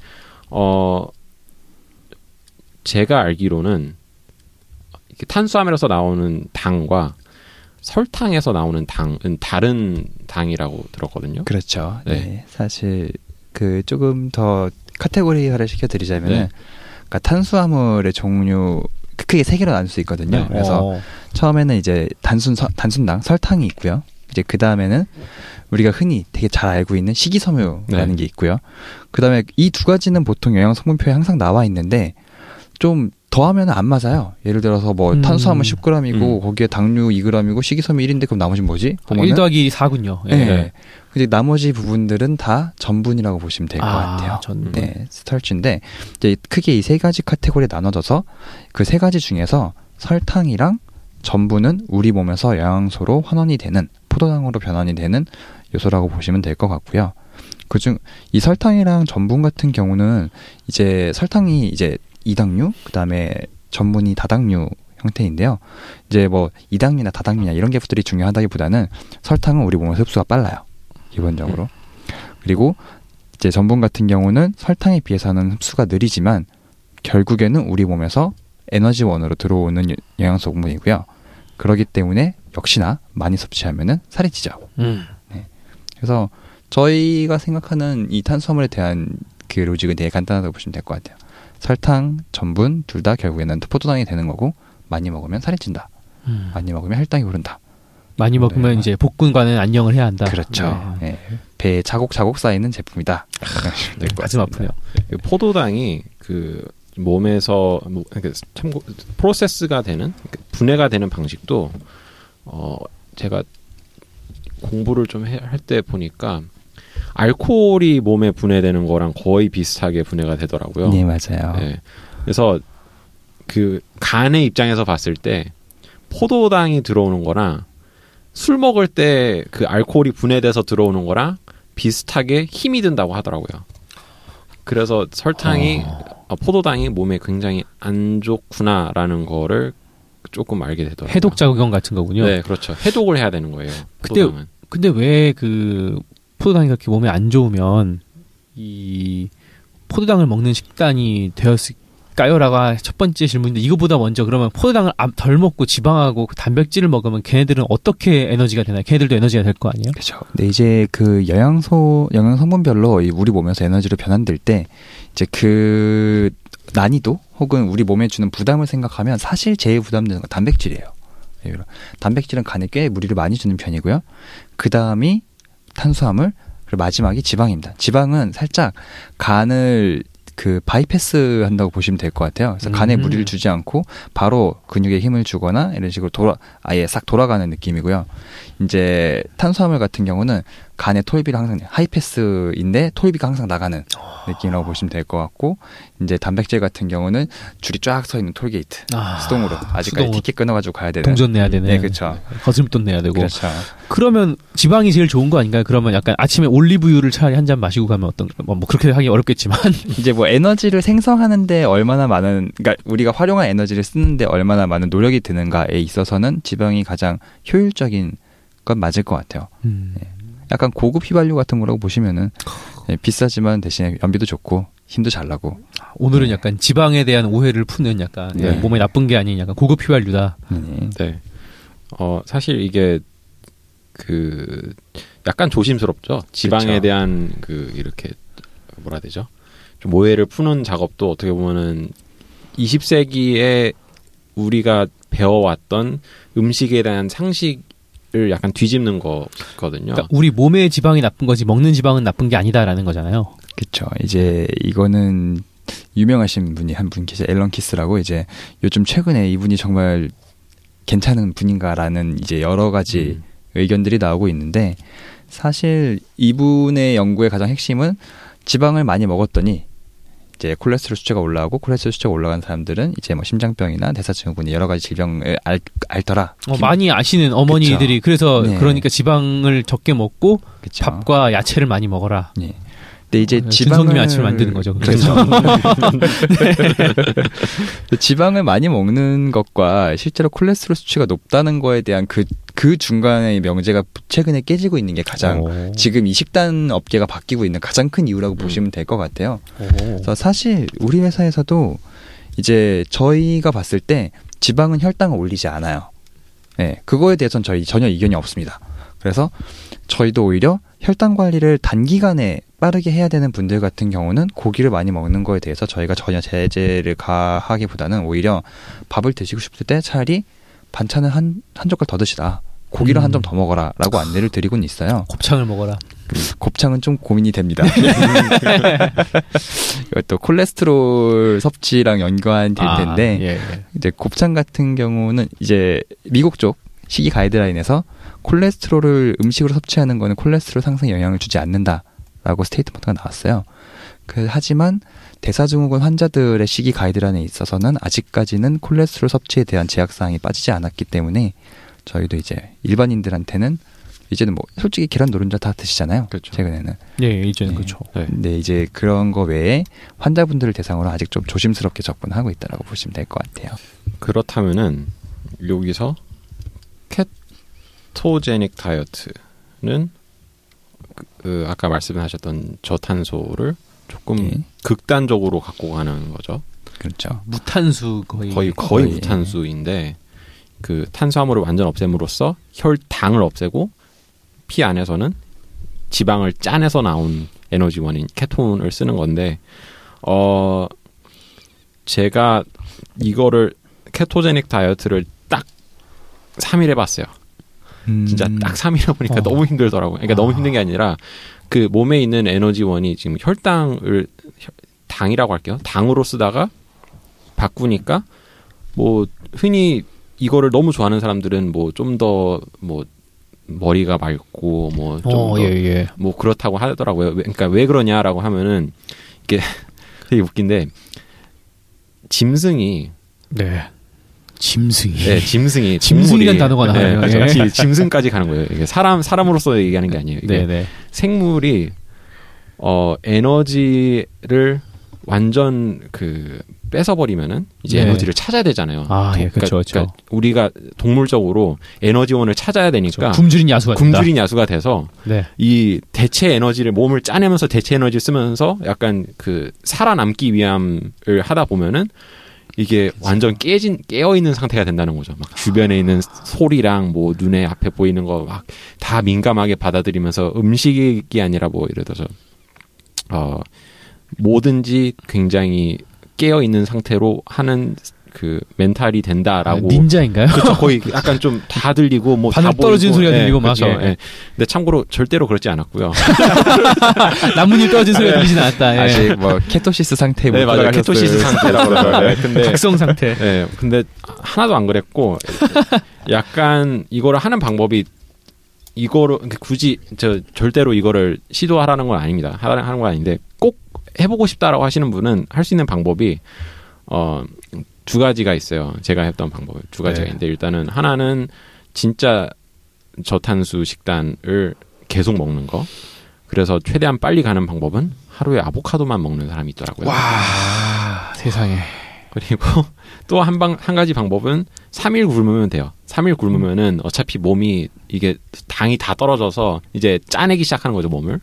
어 제가 알기로는 탄수화물에서 나오는 당과 설탕에서 나오는 당은 다른 당이라고 들었거든요. 그렇죠. 네. 네. 사실 그 조금 더 카테고리화를 시켜드리자면, 네. 그러니까 탄수화물의 종류 크게 세 개로 나눌 수 있거든요. 네. 그래서 오. 어. 처음에는 이제 단순 서, 단순당 설탕이 있고요. 이제 그 다음에는 우리가 흔히 되게 잘 알고 있는 식이섬유라는 네. 게 있고요. 그 다음에 이 두 가지는 보통 영양 성분표에 항상 나와 있는데 좀 더하면 안 맞아요. 예를 들어서 뭐 음. 탄수화물 10g이고 음. 거기에 당류 2g이고 식이섬유 1인데 그럼 나머지 뭐지? 아, 1 더하기 4군요. 예. 네. 근데 나머지 부분들은 다 전분이라고 보시면 될것 아, 같아요. 전분. 네, 스타치인데 이제 크게 이 세 가지 카테고리에 나눠져서 그 세 가지 중에서 설탕이랑 전분은 우리 몸에서 영양소로 환원이 되는 포도당으로 변환이 되는 요소라고 보시면 될 것 같고요. 그중 이 설탕이랑 전분 같은 경우는 이제 설탕이 이제 이당류, 그다음에 전문이 다당류 형태인데요. 이제 뭐 이당류나 다당류냐 이런 게들이 중요하다기보다는 설탕은 우리 몸에 흡수가 빨라요. 기본적으로. 그리고 이제 전분 같은 경우는 설탕에 비해서는 흡수가 느리지만 결국에는 우리 몸에서 에너지원으로 들어오는 영양소 분이고요. 그러기 때문에 역시나 많이 섭취하면은 살이 찌죠. 음. 네. 그래서 저희가 생각하는 이 탄수화물에 대한 그 로직은 되게 간단하다고 보시면 될 것 같아요. 설탕, 전분 둘 다 결국에는 포도당이 되는 거고 많이 먹으면 살이 찐다. 음. 많이 먹으면 혈당이 오른다. 많이 먹으면 네. 이제 복근과는 안녕을 해야 한다. 그렇죠. 네. 네. 배에 차곡차곡 쌓이는 제품이다. 네, 가슴 아프네요. 그 포도당이 그 몸에서 뭐, 그러니까 참고 프로세스가 되는 그러니까 분해가 되는 방식도 어 제가 공부를 좀 할 때 보니까 알코올이 몸에 분해되는 거랑 거의 비슷하게 분해가 되더라고요. 네, 맞아요. 네. 그래서 그 간의 입장에서 봤을 때 포도당이 들어오는 거랑 술 먹을 때 그 알코올이 분해돼서 들어오는 거랑 비슷하게 힘이 든다고 하더라고요. 그래서 설탕이 어... 아, 포도당이 몸에 굉장히 안 좋구나라는 거를 조금 알게 되더라고요. 해독 작용 같은 거군요. 네, 그렇죠. 해독을 해야 되는 거예요. 포도당은. 근데 근데 왜 그 포도당이 그렇게 몸에 안 좋으면 이 포도당을 먹는 식단이 되었을 까요라가 첫 번째 질문인데 이거보다 먼저 그러면 포도당을 덜 먹고 지방하고 그 단백질을 먹으면 걔네들은 어떻게 에너지가 되나요? 걔네들도 에너지가 될 거 아니에요? 그렇죠. 근데 이제 그 영양소 영양 성분별로 우리 몸에서 에너지로 변환될 때 이제 그 난이도 혹은 우리 몸에 주는 부담을 생각하면 사실 제일 부담되는 건 단백질이에요. 단백질은 간에 꽤 무리를 많이 주는 편이고요. 그 다음이 탄수화물, 그리고 마지막이 지방입니다. 지방은 살짝 간을 그 바이패스 한다고 보시면 될 것 같아요. 그래서 간에 음. 무리를 주지 않고 바로 근육에 힘을 주거나 이런 식으로 돌아 아예 싹 돌아가는 느낌이고요. 이제 탄수화물 같은 경우는 간의 톨비가 항상 하이패스인데 톨비가 항상 나가는 느낌이라고 보시면 될 것 같고 이제 단백질 같은 경우는 줄이 쫙 서 있는 톨게이트 아, 수동으로 아직까지 수동으로. 티켓 끊어가지고 가야 되는 동전 내야 되네. 네, 그렇죠. 거스름돈 내야 되고. 그렇죠. 그러면 지방이 제일 좋은 거 아닌가요? 그러면 약간 아침에 올리브유를 차라리 한 잔 마시고 가면 어떤 뭐, 뭐 그렇게 하기 어렵겠지만 이제 뭐 에너지를 생성하는데 얼마나 많은 그러니까 우리가 활용한 에너지를 쓰는데 얼마나 많은 노력이 드는가에 있어서는 지방이 가장 효율적인 건 맞을 것 같아요. 음. 네. 약간 고급 휘발유 같은 거라고 보시면은 네, 비싸지만 대신에 연비도 좋고 힘도 잘 나고. 오늘은 네. 약간 지방에 대한 오해를 푸는 약간 네. 몸에 나쁜 게 아닌 약간 고급 휘발유다. 네. 네. 어 사실 이게 그 약간 조심스럽죠. 지방에 그쵸. 대한 그 이렇게 뭐라 해야 되죠? 좀 오해를 푸는 작업도 어떻게 보면은 20세기에 우리가 배워왔던 음식에 대한 상식 을 약간 뒤집는 거거든요. 그러니까 우리 몸의 지방이 나쁜 거지 먹는 지방은 나쁜 게 아니다라는 거잖아요. 그렇죠. 이제 이거는 유명하신 분이 한 분 계세요. 앤셀 키스라고 이제 요즘 최근에 이분이 정말 괜찮은 분인가라는 이제 여러 가지 음. 의견들이 나오고 있는데 사실 이분의 연구의 가장 핵심은 지방을 많이 먹었더니 이제 콜레스테롤 수치가 올라가고 콜레스테롤 수치가 올라간 사람들은 이제 뭐 심장병이나 대사증후군 여러 가지 질병을 알, 알더라. 어, 많이 아시는 어머니들이. 그래서 네. 그러니까 지방을 적게 먹고 그쵸. 밥과 야채를 많이 먹어라. 네. 근데 이제 네, 지방을 아침을 만드는 거죠. 그래서 네. 지방을 많이 먹는 것과 실제로 콜레스테롤 수치가 높다는 거에 대한 그 그그 중간의 명제가 최근에 깨지고 있는 게 가장 오. 지금 이 식단 업계가 바뀌고 있는 가장 큰 이유라고 음. 보시면 될 것 같아요. 오. 그래서 사실 우리 회사에서도 이제 저희가 봤을 때 지방은 혈당을 올리지 않아요. 네, 그거에 대해서는 저희 전혀 이견이 없습니다. 그래서 저희도 오히려 혈당 관리를 단기간에 빠르게 해야 되는 분들 같은 경우는 고기를 많이 먹는 거에 대해서 저희가 전혀 제재를 가하기보다는 오히려 밥을 드시고 싶을 때 차라리 반찬을 한, 한 젓갈 더 드시라. 고기를 음. 한점 더 먹어라. 라고 안내를 드리곤 있어요. 곱창을 먹어라. 곱창은 좀 고민이 됩니다. 이것도 콜레스테롤 섭취랑 연관될 아, 텐데, 아, 예, 예. 이제 곱창 같은 경우는 이제 미국 쪽 식이 가이드라인에서 콜레스테롤을 음식으로 섭취하는 거는 콜레스테롤 상승에 영향을 주지 않는다라고 스테이트먼트가 나왔어요. 그 하지만 대사증후군 환자들의 식이 가이드라인에 있어서는 아직까지는 콜레스테롤 섭취에 대한 제약 사항이 빠지지 않았기 때문에 저희도 이제 일반인들한테는 이제는 뭐 솔직히 계란 노른자 다 드시잖아요. 그렇죠. 최근에는. 예, 이제는 네. 그렇죠. 네. 근데 이제 그런 거 외에 환자분들을 대상으로 아직 좀 조심스럽게 접근하고 있다라고 보시면 될 것 같아요. 그렇다면은 여기서 케토제닉 다이어트는 그 아까 말씀하셨던 저탄소를 조금 예. 극단적으로 갖고 가는 거죠. 그렇죠. 무탄수 거의 거의 거의, 거의 무탄수인데 그 탄수화물을 완전 없앰으로써 혈당을 없애고 피 안에서는 지방을 짜내서 나온 에너지원인 케톤을 쓰는 건데 어 제가 이거를 케토제닉 다이어트를 딱 3일 해봤어요. 음. 진짜 딱 3일 해보니까 어. 너무 힘들더라고요. 그러니까 아. 너무 힘든 게 아니라 그 몸에 있는 에너지원이 지금 혈당을 당이라고 할게요. 당으로 쓰다가 바꾸니까 뭐 흔히 이거를 너무 좋아하는 사람들은 뭐 좀 더뭐 머리가 맑고 뭐 좀더 어, 예, 예. 뭐 그렇다고 하더라고요. 그러니까 왜 그러냐라고 하면은 이게 되게 웃긴데 짐승이 네. 짐승이. 네, 짐승이. 짐승이란 단어가 나와요. 네, 예. 짐승까지 가는 거예요. 이게 사람, 사람으로서 얘기하는 게 아니에요. 이게 네 네. 생물이, 어, 에너지를 완전 그, 뺏어버리면은 이제 네. 에너지를 찾아야 되잖아요. 아, 예, 그렇죠, 그러니까, 그러니까 우리가 동물적으로 에너지원을 찾아야 되니까 굶주린 야수가 굶주린 된다. 야수가 돼서 네. 이 대체 에너지를 몸을 짜내면서 대체 에너지 쓰면서 약간 그 살아남기 위함을 하다 보면은 이게. 완전 깨진 깨어 있는 상태가 된다는 거죠. 막 주변에 있는 소리랑 뭐 눈에 앞에 보이는 거 막 다 민감하게 받아들이면서 음식이 아니라 뭐 예를 들어서 어 뭐든지 굉장히 깨어 있는 상태로 하는 그 멘탈이 된다라고 아, 닌자인가요? 그렇죠. 거의 약간 좀 다 들리고 뭐다 떨어진 소리가 네, 들리고 막. 그렇죠. 네. 근데 참고로 절대로 그렇지 않았고요. 나뭇잎 떨어진 소리가 네. 들리진 않았다. 예. 아직 뭐 ketosis 상태 네, 맞아요. ketosis 상태라고 그러죠. 네, 근데 각성 상태. 네, 근데 하나도 안 그랬고 약간 이거를 하는 방법이 이거를 굳이 저 절대로 이거를 시도하라는 건 아닙니다. 하라는 건 아닌데 꼭 해보고 싶다라고 하시는 분은 할 수 있는 방법이 어. 두 가지가 있어요. 제가 했던 방법 두 가지가 네. 있는데 일단은 하나는 진짜 저탄수 식단을 계속 먹는 거. 그래서 최대한 빨리 가는 방법은 하루에 아보카도만 먹는 사람이 있더라고요. 와, 세상에. 그리고 또 한 방, 한 가지 방법은 3일 굶으면 돼요. 3일 굶으면은 어차피 몸이 이게 당이 다 떨어져서 이제 짜내기 시작하는 거죠, 몸을.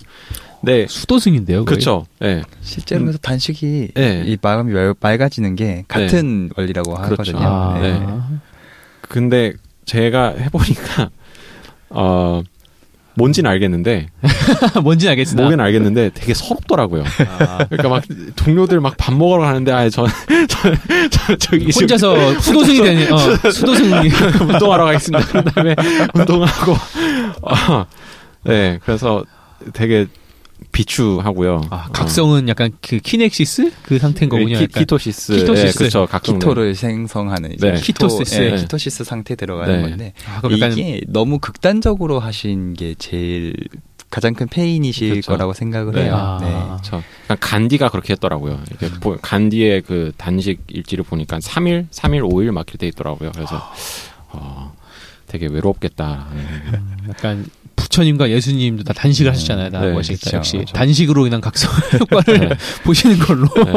네. 수도승인데요. 그렇죠. 네. 실제로 그래서 단식이 네. 이 마음이 맑 아지는 게 같은 네. 원리라고 그렇죠. 하거든요. 아, 네. 근데 제가 해보니까 어 뭔지는 알겠는데 뭔지는 알겠으나 뭐긴 알겠는데 되게 서럽더라고요. 아. 그러니까 막 동료들 막 밥 먹으러 가는데 아예 저, 저, 저 저기 혼자서 수도승이 되는 어, 수도승 운동하러 가겠습니다. 그다음에 운동하고 어, 네 그래서 되게 비추하고요. 아, 각성은 어. 약간 그 kinesis 그 상태인 거군요. 키, ketosis. ketosis. 네, 그렇죠. keto를 생성하는 이제 네. ketosis. 네. ketosis 상태 들어가는 네. 건데 아, 이게 너무 극단적으로 하신 게 제일 가장 큰 pain이실 그렇죠. 거라고 생각을 네. 해요. 아. 네. 그렇죠. 간디가 그렇게 했더라고요. 이게 음. 간디의 그 단식 일지를 보니까 3일, 3일, 5일 막 이렇게 돼 있더라고요. 그래서 어, 되게 외롭겠다. 음, 약간 부처님과 예수님도 다 단식을 음, 하셨잖아요. 다 네, 멋있다. 역시 그렇죠. 단식으로 인한 각성 효과를 네. 보시는 걸로. 네.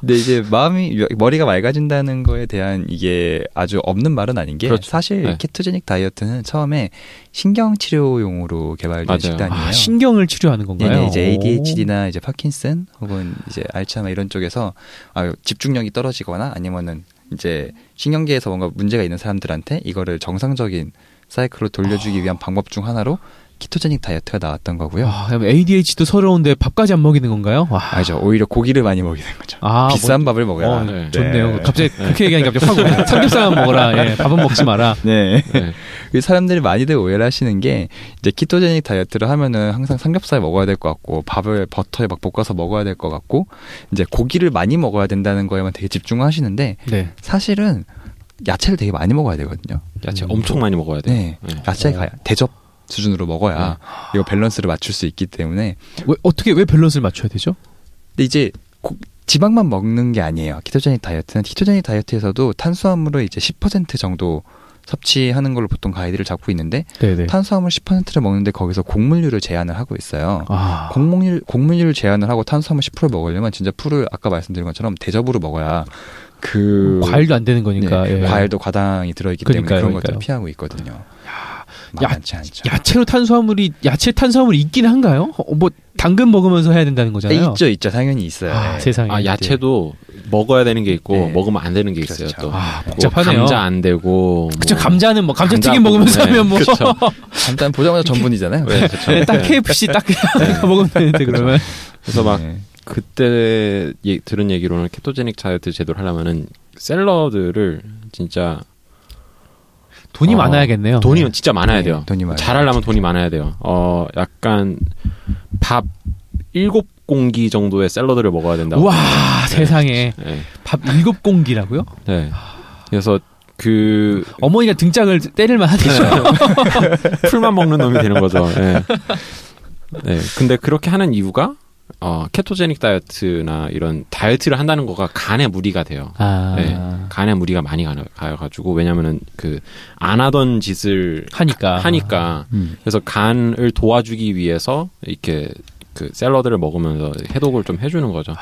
근데 이제 마음이 머리가 맑아진다는 거에 대한 이게 아주 없는 말은 아닌 게 그렇죠. 사실 네. 케토제닉 다이어트는 처음에 신경 치료용으로 개발된 맞아요. 식단이에요. 아, 신경을 치료하는 건가요? 네, 이제 ADHD나 이제 파킨슨 혹은 이제 알츠하이머 이런 쪽에서 아, 집중력이 떨어지거나 아니면은 이제 신경계에서 뭔가 문제가 있는 사람들한테 이거를 정상적인 사이클로 돌려주기 아. 위한 방법 중 하나로 키토제닉 다이어트가 나왔던 거고요. 아, ADH도 서러운데 밥까지 안 먹이는 건가요? 와. 아니죠. 오히려 고기를 많이 먹이는 거죠. 아, 비싼 뭐, 밥을 먹어야. 어, 네. 좋네요. 네. 갑자기 그렇게 얘기하니까 갑자기 확 삼겹살만 먹어라. 예, 밥은 먹지 마라. 네. 네. 그 사람들이 많이들 오해를 하시는 게 이제 ketogenic 다이어트를 하면은 항상 삼겹살 먹어야 될 것 같고 밥을 버터에 막 볶아서 먹어야 될 것 같고 이제 고기를 많이 먹어야 된다는 거에만 되게 집중하시는데 네. 사실은 야채를 되게 많이 먹어야 되거든요. 야채 음. 엄청 많이 먹어야 돼요. 네. 네. 야채가 어. 대접 수준으로 먹어야 네. 이거 밸런스를 맞출 수 있기 때문에 왜 어떻게 왜 밸런스를 맞춰야 되죠? 근데 이제 고, 지방만 먹는 게 아니에요. ketogenic 다이어트는 ketogenic 다이어트에서도 탄수화물을 이제 10% 정도 섭취하는 걸로 보통 가이드를 잡고 있는데 네네. 탄수화물 10%를 먹는데 거기서 곡물류를 제한을 하고 있어요. 아. 곡물류 곡물류를 제한을 하고 탄수화물 10% 먹으려면 진짜 풀을 아까 말씀드린 것처럼 대접으로 먹어야 그 과일도 안 되는 거니까 네, 예. 과일도 과당이 들어있기 그러니까요, 때문에 그런 그러니까요. 것들 피하고 있거든요. 많지 않죠. 야채로 탄수화물이 야채 탄수화물이 있긴 한가요? 어, 뭐 당근 먹으면서 해야 된다는 거잖아요. 있죠, 있죠. 당연히 있어요. 아, 네. 세상에. 아 야채도 먹어야 되는 게 있고 네. 먹으면 안 되는 게 있어요. 그렇죠. 또 아, 복잡하네요. 뭐 감자 안 되고. 그쵸 뭐 감자는 뭐 감자 튀김 먹으면서 네, 하면 뭐. 그쵸. 감자는 보자마자 전분이잖아요. 네, 그쵸. 딱 KFC 딱 먹으면 되는데 그러면. 그래서 막 그때 예, 들은 얘기로는 케토제닉 다이어트 제도를 하려면은 샐러드를 진짜 돈이 어, 많아야겠네요. 돈이 진짜 많아야 돼요. 돈이 많아요. 잘하려면 돈이 많아야 돼요. 어, 약간 밥 일곱 공기 정도의 샐러드를 먹어야 된다고. 와 세상에 네. 밥 일곱 공기라고요? 네. 그래서 그 어머니가 등짝을 때릴만 하겠죠. 풀만 먹는 놈이 되는 거죠. 네. 네. 근데 그렇게 하는 이유가 어, 케토제닉 다이어트나 이런 다이어트를 한다는 거가 간에 무리가 돼요. 아. 네. 간에 무리가 많이 가, 가가지고 왜냐면은 그 안 하던 짓을 하니까 하니까 음. 그래서 간을 도와주기 위해서 이렇게 그 샐러드를 먹으면서 해독을 좀 해주는 거죠.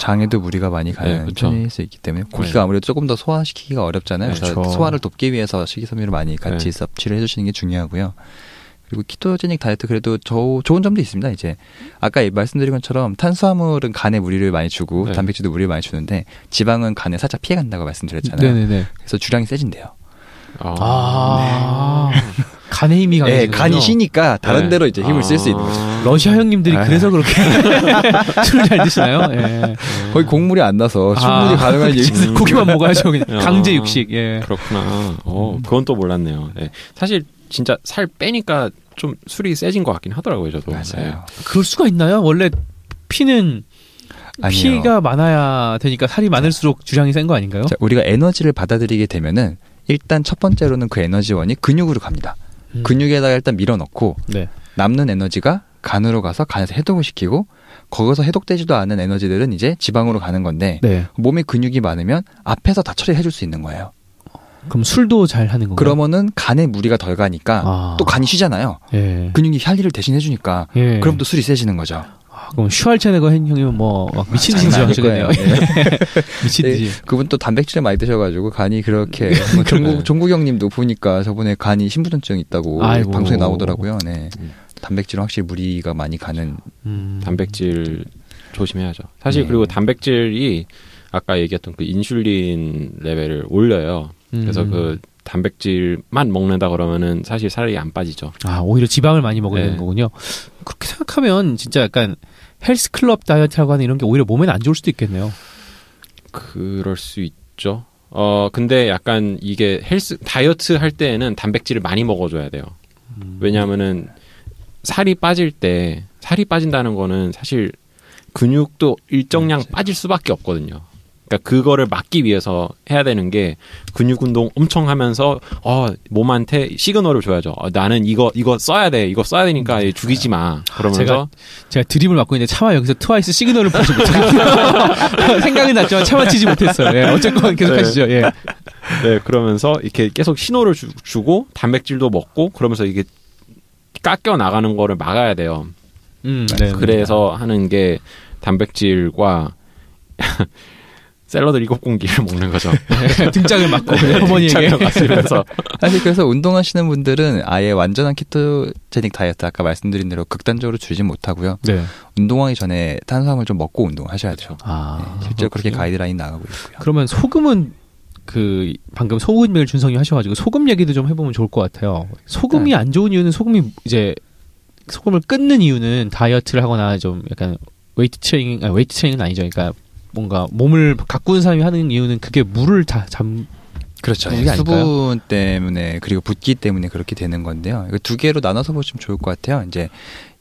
장에도 무리가 많이 가는 네, 그쵸. 편일 수 있기 때문에 고기가 아무래도 조금 더 소화시키기가 어렵잖아요. 그래서 그렇죠. 소화를 돕기 위해서 식이섬유를 많이 같이 네. 섭취를 해주시는 게 중요하고요. 그리고 키토제닉 다이어트 그래도 저 좋은 점도 있습니다. 이제 아까 말씀드린 것처럼 탄수화물은 간에 무리를 많이 주고 네. 단백질도 무리를 많이 주는데 지방은 간에 살짝 피해 간다고 말씀드렸잖아요. 네네네. 그래서 주량이 세진대요. 아. 간의 힘이 강해지는 네, 간이 쉬니까 다른 네. 데로 이제 힘을 쓸수 있는 거죠. 아. 러시아 형님들이 아. 그래서 그렇게 술을 잘 드시나요? 예. 거의 곡물이 안 나서 충분히 아, 가능한 그치. 얘기. 고기만 먹어야죠. 그냥 아. 강제 육식. 예. 그렇구나. 어, 그건 또 몰랐네요. 네. 사실 진짜 살 빼니까 좀 술이 세진 것 같긴 하더라고요, 저도. 네. 맞아요. 그럴 수가 있나요? 원래 피는 아니요. 피가 많아야 되니까 살이 많을수록 주량이 센 거 아닌가요? 자, 우리가 에너지를 받아들이게 되면은 일단 첫 번째로는 그 에너지원이 근육으로 갑니다. 음. 근육에다가 일단 밀어넣고 네. 남는 에너지가 간으로 가서 간에서 해독을 시키고 거기서 해독되지도 않은 에너지들은 이제 지방으로 가는 건데 네. 몸에 근육이 많으면 앞에서 다 처리해 줄 수 있는 거예요. 그럼 술도 잘 하는 건가요? 그러면은 간에 무리가 덜 가니까 아. 또 간이 쉬잖아요. 예. 근육이 할 일을 대신 해주니까 예. 그럼 또 술이 세지는 거죠. 아, 그럼 슈왈체네거 형이면 뭐막 미친 듯이 좋아하시겠네요. 거예요. 미친 듯이. 네, 그분 또 단백질을 많이 드셔가지고 간이 그렇게 뭐 네. 종국 종국 형님도 보니까 저번에 간이 신부전증 있다고 아이고. 방송에 나오더라고요. 네, 음. 단백질은 확실히 무리가 많이 가는 음. 단백질 조심해야죠. 사실 네. 그리고 단백질이 아까 얘기했던 그 인슐린 레벨을 올려요. 그래서 음. 그 단백질만 먹는다 그러면은 사실 살이 안 빠지죠. 아 오히려 지방을 많이 먹어야 네. 되는 거군요. 그렇게 생각하면 진짜 약간 헬스 클럽 다이어트라고 하는 이런 게 오히려 몸에는 안 좋을 수도 있겠네요. 그럴 수 있죠. 어 근데 약간 이게 헬스 다이어트 할 때에는 단백질을 많이 먹어줘야 돼요. 왜냐하면은 살이 빠질 때 살이 빠진다는 거는 사실 근육도 일정량 빠질 수밖에 없거든요. 그러니까 그거를 막기 위해서 해야 되는 게 근육 운동 엄청 하면서 어 몸한테 시그널을 줘야죠. 어, 나는 이거 이거 써야 돼. 이거 써야 되니까 죽이지 마. 그러면서 제가 제가 드립을 맡고 있는데 차마 여기서 트와이스 시그널을 보지 못했어요. 생각은 났지만 차마 치지 못했어요. 예, 어쨌건 계속 네. 하시죠. 예. 네, 그러면서 이렇게 계속 신호를 주, 고 단백질도 먹고 그러면서 이게 깎여 나가는 거를 막아야 돼요. 음, 네, 그래서 하는 게 단백질과 샐러드 일곱 공기를 먹는 거죠. 네, 등짝을 맞고 어머니에게 등짝을 맞으면서 사실 그래서 운동하시는 분들은 아예 완전한 키토제닉 다이어트 아까 말씀드린 대로 극단적으로 줄이진 못하고요. 네. 운동하기 전에 탄수화물 좀 먹고 운동하셔야죠. 아, 네, 실제로 그렇게. 가이드라인 나가고 있고요. 그러면 소금은 그 방금 소금 얘기를 준성이 하셔가지고 소금 얘기도 좀 해보면 좋을 것 같아요. 소금이 안 좋은 이유는 소금이 이제 소금을 끊는 이유는 다이어트를 하거나 좀 약간 웨이트 트레이닝, 아, 웨이트 트레이닝은 아니죠. 그러니까 뭔가 몸을 가꾸는 사람이 하는 이유는 그게 물을 다 잠. 그렇죠. 아닐까요? 수분 때문에 그리고 붓기 때문에 그렇게 되는 건데요. 이거 두 개로 나눠서 보시면 좋을 것 같아요. 이제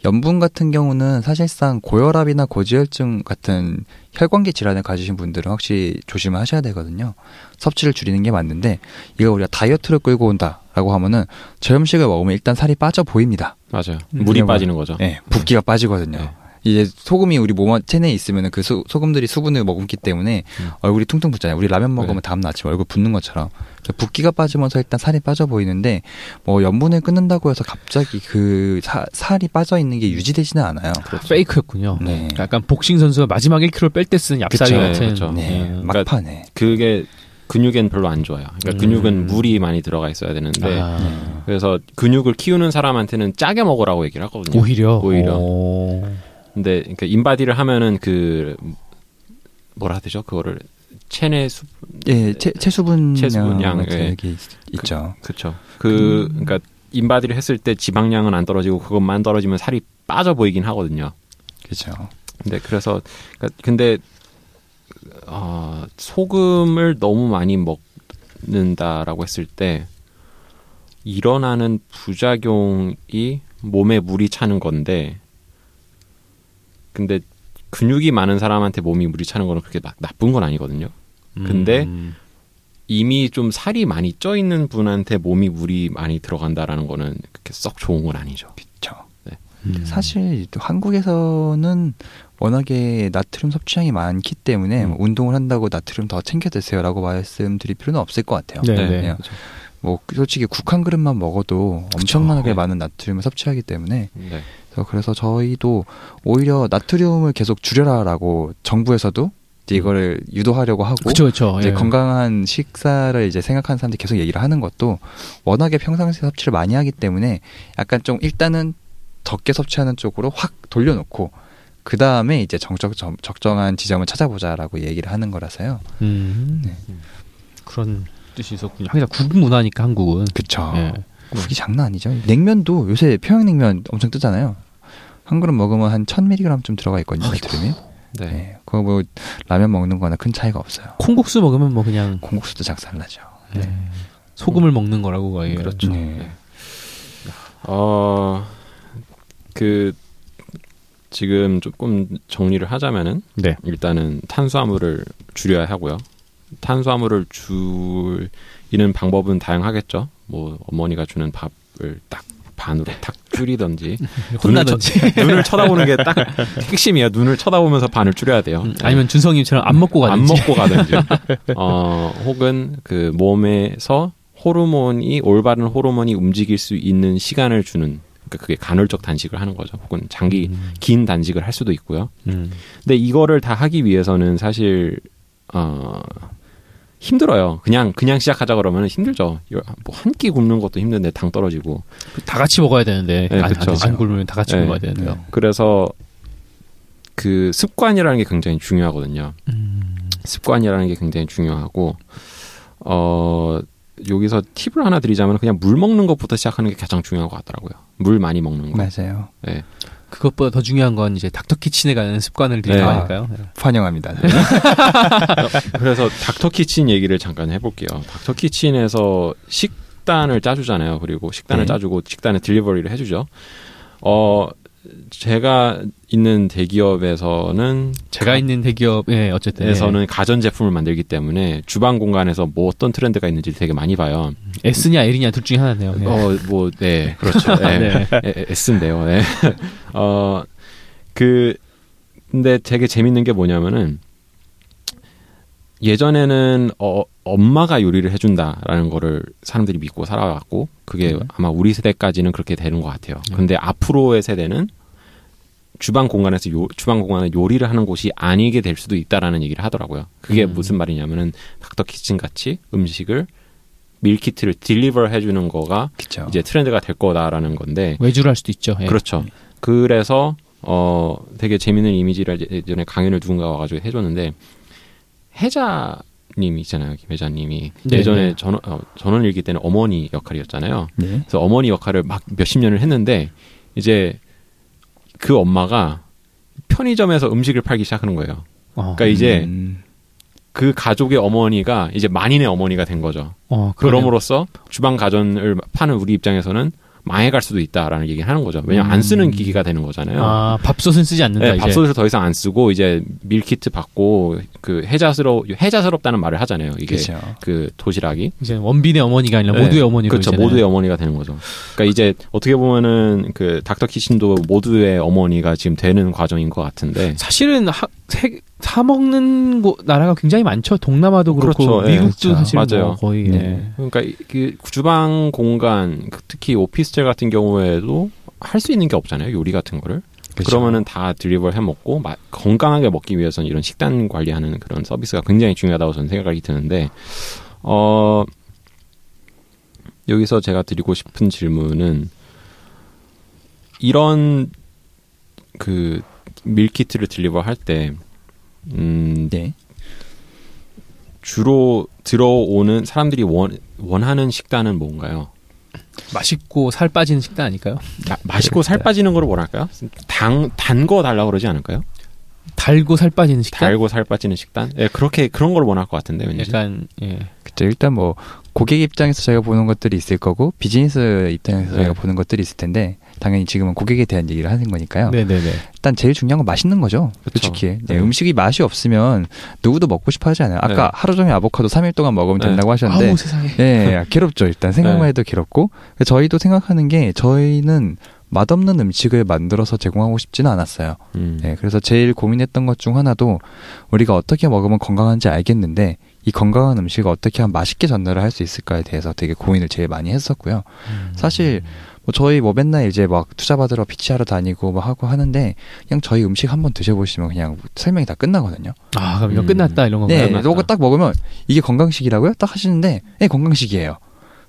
염분 같은 경우는 사실상 고혈압이나 고지혈증 같은 혈관계 질환을 가지신 분들은 확실히 조심을 하셔야 되거든요. 섭취를 줄이는 게 맞는데 이거 우리가 다이어트를 끌고 온다라고 하면은 저염식을 먹으면 일단 살이 빠져 보입니다. 맞아요. 음, 물이 그냥 빠지는 거죠. 네, 붓기가 빠지거든요. 네. 이제 소금이 우리 몸 체내에 있으면은 그 소, 소금들이 수분을 머금기 때문에 음. 얼굴이 퉁퉁 붓잖아요. 우리 라면 먹으면 네. 다음날 아침에 얼굴 붓는 것처럼 붓기가 빠지면서 일단 살이 빠져 보이는데 뭐 염분을 끊는다고 해서 갑자기 그 사- 살이 빠져 있는 게 유지되지는 않아요. 페이크였군요. 네. 약간 복싱 선수가 마지막 1kg 뺄 때 쓰는 얍살이 그쵸. 같은. 그쵸. 네, 네. 막판에 그게 근육엔 별로 안 좋아요. 그러니까 음. 근육은 물이 많이 들어가 있어야 되는데 아. 그래서 근육을 키우는 사람한테는 짜게 먹으라고 얘기를 하거든요. 오히려 오히려. 오. 근데 그러니까 인바디를 하면은 그 뭐라 하죠? 그거를 체내 수 예, 체, 체수분 체수분량 예. 있죠. 그, 그렇죠. 그 음. 그러니까 인바디를 했을 때 지방량은 안 떨어지고 그것만 떨어지면 살이 빠져 보이긴 하거든요. 그렇죠. 근데 그래서 그러니까 근데 어, 소금을 너무 많이 먹는다라고 했을 때 일어나는 부작용이 몸에 물이 차는 건데 근데 근육이 많은 사람한테 몸이 물이 차는 거는 그렇게 나, 나쁜 건 아니거든요. 근데 음. 이미 좀 살이 많이 쪄 있는 분한테 몸이 물이 많이 들어간다라는 거는 그렇게 썩 좋은 건 아니죠. 그렇죠. 네. 음. 사실 한국에서는 워낙에 나트륨 섭취량이 많기 때문에 음. 뭐 운동을 한다고 나트륨 더 챙겨 드세요라고 말씀드릴 필요는 없을 것 같아요. 네, 네. 그렇죠. 뭐 솔직히 국 한 그릇만 먹어도 엄청나게 네. 많은 나트륨을 섭취하기 때문에 네. 그래서 저희도 오히려 나트륨을 계속 줄여라라고 정부에서도. 이거를 유도하려고 하고 그쵸, 그쵸. 이제 예. 건강한 식사를 이제 생각하는 사람들이 계속 얘기를 하는 것도 워낙에 평상시 섭취를 많이 하기 때문에 약간 좀 일단은 적게 섭취하는 쪽으로 확 돌려놓고 그 다음에 이제 정적 적정한 지점을 찾아보자라고 얘기를 하는 거라서요. 음, 네. 그런 뜻이 있었군요. 항상 국 문화니까 한국은. 예. 국이 장난 아니죠. 냉면도 요새 평양냉면 엄청 뜨잖아요. 한 그릇 먹으면 한 1000mg쯤 들어가 있거든요. 들으면. 네. 네. 그거 뭐 라면 먹는 거나 큰 차이가 없어요. 콩국수 먹으면 뭐 그냥 콩국수도 작살나죠. 네. 네. 소금을 음. 먹는 거라고 거의. 그렇죠. 네. 네. 어, 그 지금 조금 정리를 하자면은 네. 일단은 탄수화물을 줄여야 하고요. 탄수화물을 줄이는 방법은 다양하겠죠. 뭐 어머니가 주는 밥을 딱 반으로 탁 줄이던지 혼나든지 눈을, 쳐, 눈을 쳐다보는 게 딱 핵심이에요. 눈을 쳐다보면서 반을 줄여야 돼요. 음, 아니면 준성님처럼 안 먹고 가든지 안 먹고 가든지 어 혹은 그 몸에서 호르몬이 올바른 호르몬이 움직일 수 있는 시간을 주는 그러니까 그게 간헐적 단식을 하는 거죠. 혹은 장기 음. 긴 단식을 할 수도 있고요. 음. 근데 이거를 다 하기 위해서는 사실 어 힘들어요. 그냥 그냥 시작하자 그러면 힘들죠. 뭐 한 끼 굶는 것도 힘든데 당 떨어지고 다 같이 먹어야 되는데 네, 안, 안, 안 굶으면 다 같이 네. 먹어야 되는데요. 네. 그래서 그 습관이라는 게 굉장히 중요하거든요. 음. 습관이라는 게 굉장히 중요하고 어 여기서 팁을 하나 드리자면 그냥 물 먹는 것부터 시작하는 게 가장 중요한 것 같더라고요. 물 많이 먹는 거. 맞아요. 네. 그것보다 더 중요한 건 이제 닥터키친에 가는 습관을 들이니까요 네. 네. 환영합니다. 그래서 닥터키친 얘기를 잠깐 해볼게요. 닥터키친에서 식단을 짜주잖아요. 그리고 식단을 네. 짜주고 식단에 딜리버리를 해주죠. 어 제가 있는 대기업에서는 제가 가, 있는 대기업에 어쨌든 에서는 예. 가전 제품을 만들기 때문에 주방 공간에서 뭐 어떤 트렌드가 있는지 되게 많이 봐요. S냐 L이냐 둘 중에 하나네요. 예. 어뭐 네 그렇죠. 네. 네. S인데요. 네. 어그 근데 되게 재밌는 게 뭐냐면은 예전에는 어, 엄마가 요리를 해준다라는 거를 사람들이 믿고 살아왔고 그게 음. 아마 우리 세대까지는 그렇게 되는 것 같아요. 음. 근데 앞으로의 세대는 주방 공간에서 요, 주방 공간에 요리를 하는 곳이 아니게 될 수도 있다라는 얘기를 하더라고요. 그게 음. 무슨 말이냐면은 닥터 키친 같이 음식을 밀키트를 딜리버 해주는 거가 그쵸. 이제 트렌드가 될 거다라는 건데 외주를 할 수도 있죠. 예. 그렇죠. 그래서 어 되게 재밌는 이미지를 예전에 강연을 누군가 와가지고 해줬는데 해자님 있잖아요, 김혜자님이 네, 예전에 네. 전원 어, 전원 일기 때는 어머니 역할이었잖아요. 네. 그래서 어머니 역할을 막 몇십 년을 했는데 이제 그 엄마가 편의점에서 음식을 팔기 시작하는 거예요. 어, 그러니까 이제 음. 그 가족의 어머니가 이제 만인의 어머니가 된 거죠. 어, 그럼으로써 주방 가전을 파는 우리 입장에서는 망해갈 수도 있다라는 얘기를 하는 거죠. 왜냐면 하안 쓰는 음. 기기가 되는 거잖아요. 아, 밥솥은 쓰지 않는다. 네, 밥솥을 더 이상 안 쓰고 이제 밀키트 받고 그 해자스러 해자스럽다는 말을 하잖아요. 이게 그쵸. 그 도시락이 이제 원빈의 어머니가 아니라 네. 모두의 어머니로 그렇죠. 이제는. 모두의 어머니가 되는 거죠. 그러니까 이제 어떻게 보면은 그 닥터 키친도 모두의 어머니가 지금 되는 과정인 것 같은데 사실은 하, 세, 사 먹는 곳 나라가 굉장히 많죠. 동남아도 그렇고 그렇죠. 예, 미국도 네, 사실 뭐 맞아요. 뭐 거의 네. 네. 그러니까 그 주방 공간 특히 오피스텔 같은 경우에도 할 수 있는 게 없잖아요. 요리 같은 거를. 그렇죠. 그러면은 다 딜리버 해 먹고 마, 건강하게 먹기 위해서는 이런 식단 관리하는 그런 서비스가 굉장히 중요하다고 저는 생각이 드는데 어 여기서 제가 드리고 싶은 질문은 이런 그 밀키트를 딜리버 할 때 음, 네. 주로 들어오는 사람들이 원, 원하는 식단은 뭔가요? 맛있고 살 빠지는 식단 아닐까요? 나, 맛있고 살 빠지는 거를 뭐랄까요? 당, 단 거 달라고 그러지 않을까요? 달고 살 빠지는 식단? 달고 살 빠지는 식단? 예, 그렇게, 그런 걸 원할 것 같은데, 왠지. 약간, 예. 그쵸. 일단 뭐, 고객 입장에서 저희가 보는 것들이 있을 거고, 비즈니스 입장에서 네. 저희가 보는 것들이 있을 텐데, 당연히 지금은 고객에 대한 얘기를 하는 거니까요. 네네네. 일단 제일 중요한 건 맛있는 거죠. 솔직히 네, 네. 음식이 맛이 없으면 누구도 먹고 싶어 하지 않아요. 아까 네. 하루 종일 아보카도 3일 동안 먹으면 네. 된다고 하셨는데, 세상에. 네, 괴롭죠. 일단 생각만 네. 해도 괴롭고, 저희도 생각하는 게 저희는 맛없는 음식을 만들어서 제공하고 싶지는 않았어요. 음. 네, 그래서 제일 고민했던 것 중 하나도 우리가 어떻게 먹으면 건강한지 알겠는데 이 건강한 음식을 어떻게 하면 맛있게 전달을 할 수 있을까에 대해서 되게 고민을 제일 많이 했었고요. 음. 사실 뭐 저희 뭐 맨날 이제 막 투자 받으러 피치하러 다니고 뭐 하고 하는데 그냥 저희 음식 한번 드셔보시면 그냥 설명이 다 끝나거든요. 아 그럼 이거 음. 끝났다 이런 거. 네, 이거 딱 먹으면 이게 건강식이라고요? 딱 하시는데 네 건강식이에요.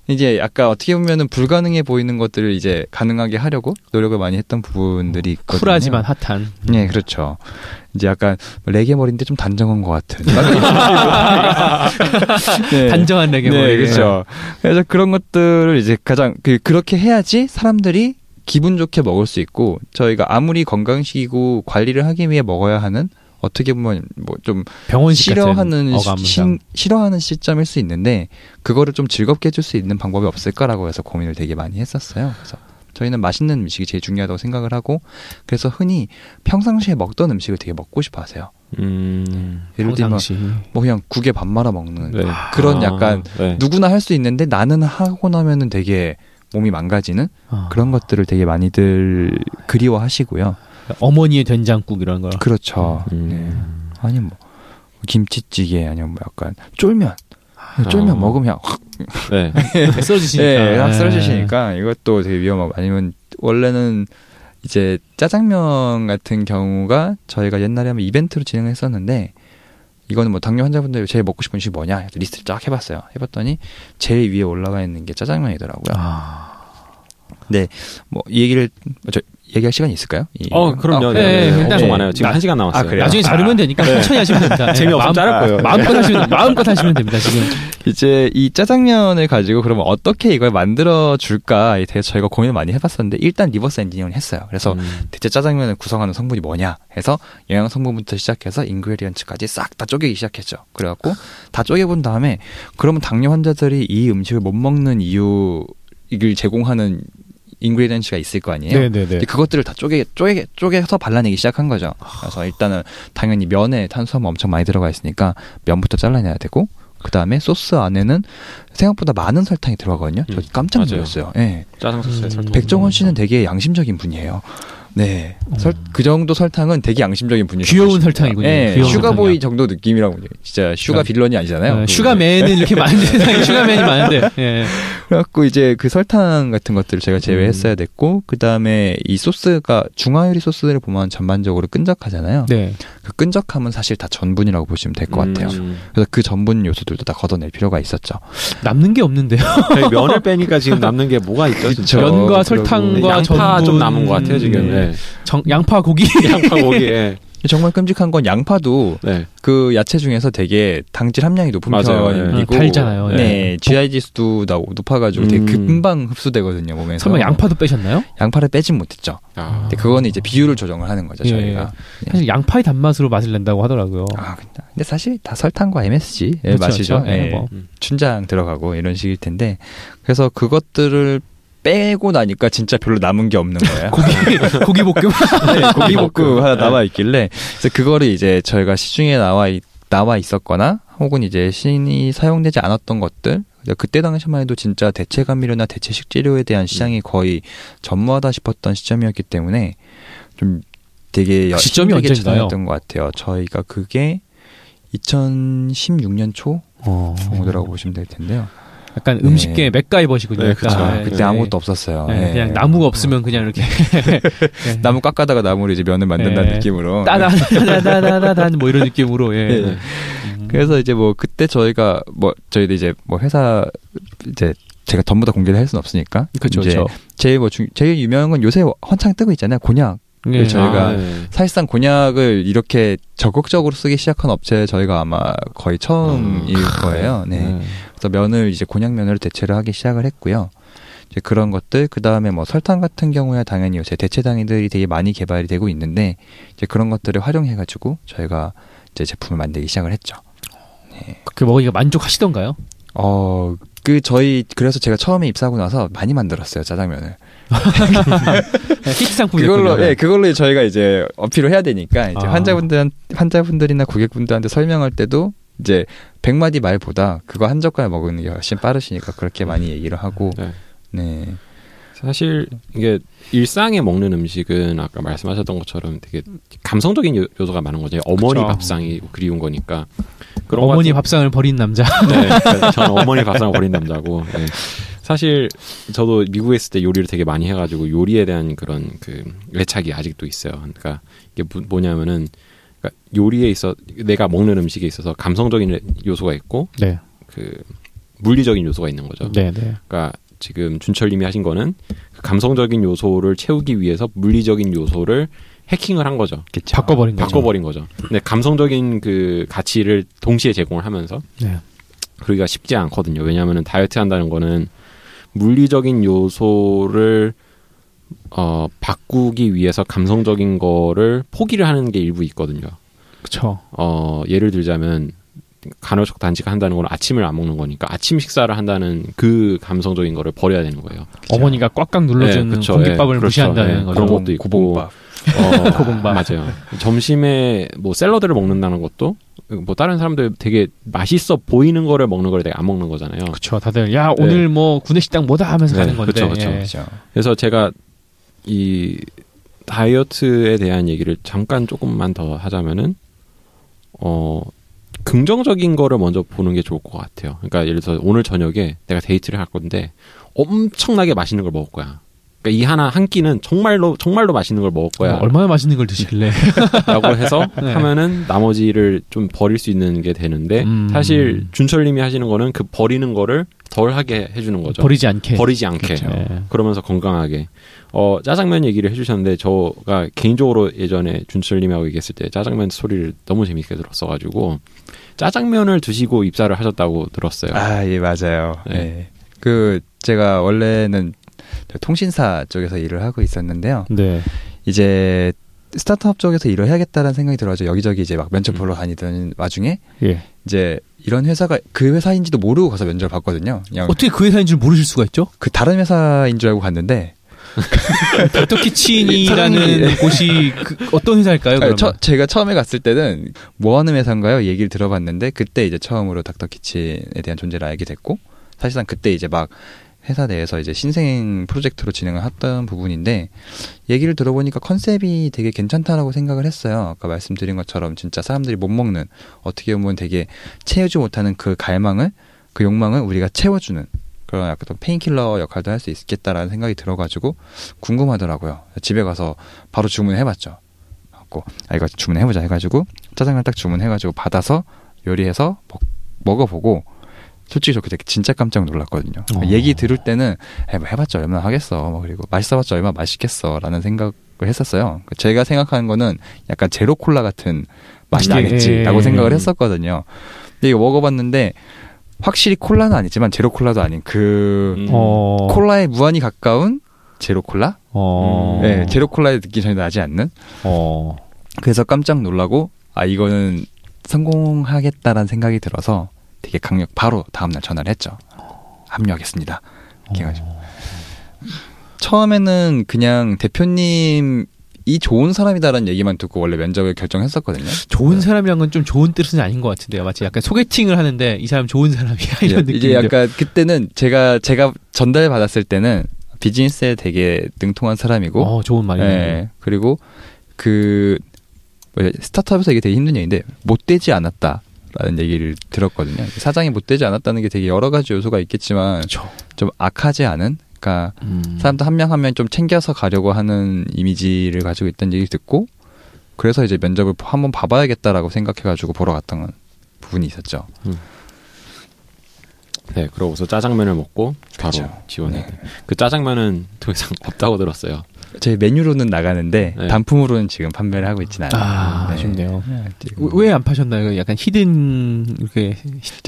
이제 약간 어떻게 보면은 불가능해 보이는 것들을 이제 가능하게 하려고 노력을 많이 했던 부분들이 있거든요. 쿨하지만 핫한. 네, 그렇죠. 이제 약간 레게 머리인데 좀 단정한 것 같은. 네. 단정한 레게 머리. 네, 그렇죠. 그래서 그런 것들을 이제 가장 그 그렇게 해야지 사람들이 기분 좋게 먹을 수 있고 저희가 아무리 건강식이고 관리를 하기 위해 먹어야 하는 어떻게 보면 뭐 좀 병원 싫어하는 시, 싫어하는 시점일 수 있는데 그거를 좀 즐겁게 해줄 수 있는 방법이 없을까라고 해서 고민을 되게 많이 했었어요. 그래서 저희는 맛있는 음식이 제일 중요하다고 생각을 하고 그래서 흔히 평상시에 먹던 음식을 되게 먹고 싶어 하세요. 음, 예를 들면 뭐 그냥 국에 밥 말아 먹는 네. 그런 아, 약간 네. 누구나 할 수 있는데 나는 하고 나면은 되게 몸이 망가지는 아. 그런 것들을 되게 많이들 그리워하시고요. 어머니의 된장국 이런 거. 그렇죠. 음. 네. 아니 뭐 김치찌개 아니면 뭐 약간 쫄면. 쫄면 어. 먹으면 확 네. 쓰러지시니까. 네, 확 쓰러지시니까 이것도 되게 위험하고 아니면 원래는 이제 짜장면 같은 경우가 저희가 옛날에 한번 이벤트로 진행했었는데 이거는 뭐 당뇨 환자분들 제일 먹고 싶은 음식이 뭐냐 리스트를 쫙 해봤어요. 해봤더니 제일 위에 올라가 있는 게 짜장면이더라고요. 아. 네, 뭐 이 얘기를 저 얘기할 시간이 있을까요? 이, 어, 그럼요. 어, 네, 네, 엄청 네. 많아요. 지금 나, 한 시간 남았어요. 아, 그래요? 나중에 자르면 되니까 네. 천천히 하시면 됩니다. 재미없으면 자를 거예요. 마음껏 하시면, 마음껏 하시면 됩니다, 지금. 이제 이 짜장면을 가지고 그러면 어떻게 이걸 만들어 줄까에 대해서 저희가 고민을 많이 해봤었는데 일단 reverse engineering 했어요. 그래서 음. 대체 짜장면을 구성하는 성분이 뭐냐 해서 영양 성분부터 시작해서 ingredients까지 싹 다 쪼개기 시작했죠. 그래갖고 다 쪼개본 다음에 그러면 당뇨 환자들이 이 음식을 못 먹는 이유 이걸 제공하는 ingredients가 있을 거 아니에요. 네네네. 그것들을 다 쪼개 쪼개 쪼개서 발라내기 시작한 거죠. 그래서 일단은 당연히 면에 탄수화물 엄청 많이 들어가 있으니까 면부터 잘라내야 되고 그 다음에 소스 안에는 생각보다 많은 설탕이 들어가거든요. 음. 저 깜짝 놀랐어요. 예. 네. 짜장 소스에 음. 설탕. 백종원 씨는 되게 양심적인 분이에요. 네. 음. 설, 그 정도 설탕은 되게 양심적인 분이에요. 귀여운 설탕이군요. 네. 귀여운 sugar boy 정도 느낌이라고. 진짜 sugar villain이 아니잖아요. 네. sugar man은 이렇게 많은데, 세상에 sugar man이 많은데. 예. 그래갖고 이제 그 설탕 같은 것들을 제가 제외했어야 음. 됐고, 그 다음에 이 소스가 중화요리 소스들을 보면 전반적으로 끈적하잖아요. 네. 그 끈적함은 사실 다 전분이라고 보시면 될 것 같아요. 음. 그래서 그 전분 요소들도 다 걷어낼 필요가 있었죠. 남는 게 없는데요. 면을 빼니까 지금 남는 게 뭐가 있죠? 면과 설탕과 양파 전분. 좀 남은 것 같아요, 지금. 네. 네. 정, 양파 고기. 양파 고기. 예. 정말 끔찍한 건 양파도 네. 그 야채 중에서 되게 당질 함량이 높은 맞아요. 편이고 네. 달잖아요. 네, 네. GI 지수도 높아가지고 음. 되게 금방 흡수되거든요 몸에서. 설마 양파도 빼셨나요? 양파를 빼진 못했죠. 아. 근데 그거는 이제 비율을 조정을 하는 거죠 예. 저희가. 네. 사실 양파의 단맛으로 맛을 낸다고 하더라고요. 아 근데 사실 다 설탕과 MSG의 그렇죠, 맛이죠. 그렇죠. 네. 뭐. 춘장 들어가고 이런 식일 텐데 그래서 그것들을 빼고 나니까 진짜 별로 남은 게 없는 거예요. 고기 고기 볶음 네, 고기 볶음 하나 남아 있길래 그래서 그거를 이제 저희가 시중에 나와 있, 나와 있었거나 혹은 이제 신이 사용되지 않았던 것들 그때 당시만 해도 진짜 대체 감미료나 대체 식재료에 대한 시장이 거의 전무하다 싶었던 시점이었기 때문에 좀 되게 그 시점이 언제였던 것 같아요. 저희가 그게 2016년 초 어. 정도라고 보시면 될 텐데요. 약간 음식계 네. 맥가이버시군요. 네, 그쵸. 아, 그때 아무것도 없었어요. 네, 그냥 나무가 없으면 그냥 이렇게 나무 깎아다가 나무를 이제 면을 만든다는 느낌으로 따다다다다다단 뭐 이런 느낌으로 예. 음. 그래서 이제 뭐 그때 저희가 뭐 저희도 이제 뭐 회사 이제 제가 전부 다 공개를 할 수는 없으니까. 그렇죠. 이제 제일 뭐 중, 제일 유명한 건 요새 한창 뜨고 있잖아요. 곤약. 네. 저희가 아, 네. 사실상 곤약을 이렇게 적극적으로 쓰기 시작한 업체 저희가 아마 거의 처음일 음. 거예요. 네. 네. 그래서 면을 이제 곤약면으로 대체를 하기 시작을 했고요. 이제 그런 것들 그 다음에 뭐 설탕 같은 경우에 당연히 요새 대체 당이들이 되게 많이 개발이 되고 있는데 이제 그런 것들을 활용해가지고 저희가 이제 제품을 만들기 시작을 했죠. 네. 그렇게 먹으니까 만족하시던가요? 어, 그 저희 그래서 제가 처음에 입사하고 나서 많이 만들었어요 짜장면을. 히트 상품 그걸로 예 그걸로 저희가 이제 어필을 해야 되니까 이제 아. 환자분들 환자분들이나 고객분들한테 설명할 때도 이제 백마디 말보다 그거 한 젓갈 먹는 게 훨씬 빠르시니까 그렇게 많이 얘기를 하고 네. 네. 사실 이게 일상에 먹는 음식은 아까 말씀하셨던 것처럼 되게 감성적인 요소가 많은 거죠. 어머니 그쵸. 밥상이 그리운 거니까. 그런 어머니 밥상을 버린 남자. 네, 저는 어머니 밥상을 버린 남자고. 네. 사실 저도 미국에 있을 때 요리를 되게 많이 해가지고 요리에 대한 그런 그 애착이 아직도 있어요. 그러니까 이게 뭐냐면은 그러니까 요리에 있어 내가 먹는 음식에 있어서 감성적인 요소가 있고 네. 그 물리적인 요소가 있는 거죠. 네, 네. 그러니까 지금 준철님이 하신 거는 그 감성적인 요소를 채우기 위해서 물리적인 요소를 해킹을 한 거죠. 그쵸. 바꿔버린 거죠. 바꿔버린 거죠. 근데 감성적인 그 가치를 동시에 제공을 하면서 네. 그러기가 쉽지 않거든요. 왜냐하면 다이어트 한다는 거는 물리적인 요소를 어, 바꾸기 위해서 감성적인 거를 포기를 하는 게 일부 있거든요. 그렇죠. 어, 예를 들자면 간헐적 단식을 한다는 건 아침을 안 먹는 거니까 아침 식사를 한다는 그 감성적인 거를 버려야 되는 거예요. 그쵸? 어머니가 꽉꽉 눌러주는 네, 공깃밥을 네, 무시한다는 네, 거죠. 그런 것도 있고 고봉밥. 어, 고봉밥 맞아요. 점심에 뭐 샐러드를 먹는다는 것도 뭐 다른 사람들 되게 맛있어 보이는 거를 먹는 걸 되게 안 먹는 거잖아요. 그렇죠. 다들 야 오늘 네. 뭐 구내식당 뭐다 하면서 네, 가는 건데. 그렇죠, 그렇죠. 예. 그래서 제가 이 다이어트에 대한 얘기를 잠깐 조금만 더 하자면은 어 긍정적인 거를 먼저 보는 게 좋을 것 같아요. 그러니까 예를 들어서 오늘 저녁에 내가 데이트를 할 건데 엄청나게 맛있는 걸 먹을 거야. 그러니까 이 하나 한 끼는 정말로 정말로 맛있는 걸 먹을 거야. 어, 얼마나 맛있는 걸 드실래? 라고 해서 네. 하면은 나머지를 좀 버릴 수 있는 게 되는데 음. 사실 준철님이 하시는 거는 그 버리는 거를 덜 하게 해주는 거죠. 버리지 않게. 버리지 않게. 그렇죠. 네. 그러면서 건강하게. 어, 짜장면 얘기를 해주셨는데, 저가 개인적으로 예전에 준철님하고 얘기했을 때 짜장면 소리를 너무 재밌게 들었어가지고, 짜장면을 드시고 입사를 하셨다고 들었어요. 아, 예, 맞아요. 네. 네. 그, 제가 원래는 통신사 쪽에서 일을 하고 있었는데요. 네. 이제 스타트업 쪽에서 일을 해야겠다는 생각이 들어서 여기저기 이제 막 면접 보러 음. 다니던 와중에 예. 이제 이런 회사가 그 회사인지도 모르고 가서 면접을 봤거든요. 어떻게 그 회사인 줄 모르실 수가 있죠? 그 다른 회사인 줄 알고 갔는데 닥터 키친이라는 예. 곳이 그 어떤 회사일까요? 아니, 처, 제가 처음에 갔을 때는 뭐 하는 회사인가요? 얘기를 들어봤는데 그때 이제 처음으로 닥터 키친에 대한 존재를 알게 됐고 사실상 그때 이제 막 회사 내에서 이제 신생 프로젝트로 진행을 했던 부분인데 얘기를 들어보니까 컨셉이 되게 괜찮다라고 생각을 했어요. 아까 말씀드린 것처럼 진짜 사람들이 못 먹는 어떻게 보면 되게 채우지 못하는 그 갈망을 그 욕망을 우리가 채워주는 그런 약간 좀 painkiller 역할도 할 수 있겠다라는 생각이 들어가지고 궁금하더라고요. 집에 가서 바로 주문해봤죠. 갖고 아 이거 주문해보자 해가지고 짜장면 딱 주문해가지고 받아서 요리해서 먹, 먹어보고 솔직히 저 그때 진짜 깜짝 놀랐거든요. 어. 얘기 들을 때는 뭐 해봤자 얼마나 하겠어. 뭐 그리고 맛있어봤자 얼마나 맛있겠어라는 생각을 했었어요. 제가 생각하는 거는 약간 제로 콜라 같은 맛이 예. 나겠지라고 생각을 했었거든요. 근데 이거 먹어봤는데 확실히 콜라는 아니지만 제로 콜라도 아닌 그 음. 어. 콜라에 무한히 가까운 제로 콜라? 어. 네, 제로 콜라의 느낌이 전혀 나지 않는. 어. 그래서 깜짝 놀라고 아 이거는 성공하겠다라는 생각이 들어서 되게 강력 바로 다음날 전화를 했죠. 합류하겠습니다. 이렇게 해가지고. 처음에는 그냥 대표님 이 좋은 사람이다라는 얘기만 듣고 원래 면접을 결정했었거든요. 좋은 네. 사람이란 건좀 좋은 뜻은 아닌 것 같은데요. 마치 약간 소개팅을 하는데 이 사람 좋은 사람이야 이런 느낌. 이제 약간 그때는 제가 제가 전달 받았을 때는 비즈니스에 되게 능통한 사람이고. 어, 좋은 말이네. 네. 그리고 그 스타트업에서 이게 되게 힘든 얘기인데 못 되지 않았다. 라는 얘기를 들었거든요. 사장이 못 되지 않았다는 게 되게 여러 가지 요소가 있겠지만 그쵸. 좀 악하지 않은 그러니까 음. 사람도 한 명 한 명 좀 챙겨서 가려고 하는 이미지를 가지고 있다는 얘기를 듣고 그래서 이제 면접을 한번 봐봐야겠다라고 생각해가지고 보러 갔던 부분이 있었죠. 음. 네, 그러고서 짜장면을 먹고 바로 그렇죠. 지원해. 네. 그 짜장면은 더 이상 없다고 들었어요. 저희 메뉴로는 나가는데 네. 단품으로는 지금 판매를 하고 있지는 않아요. 아, 네. 아쉽네요. 네. 왜안 파셨나요? 약간 히든 이렇게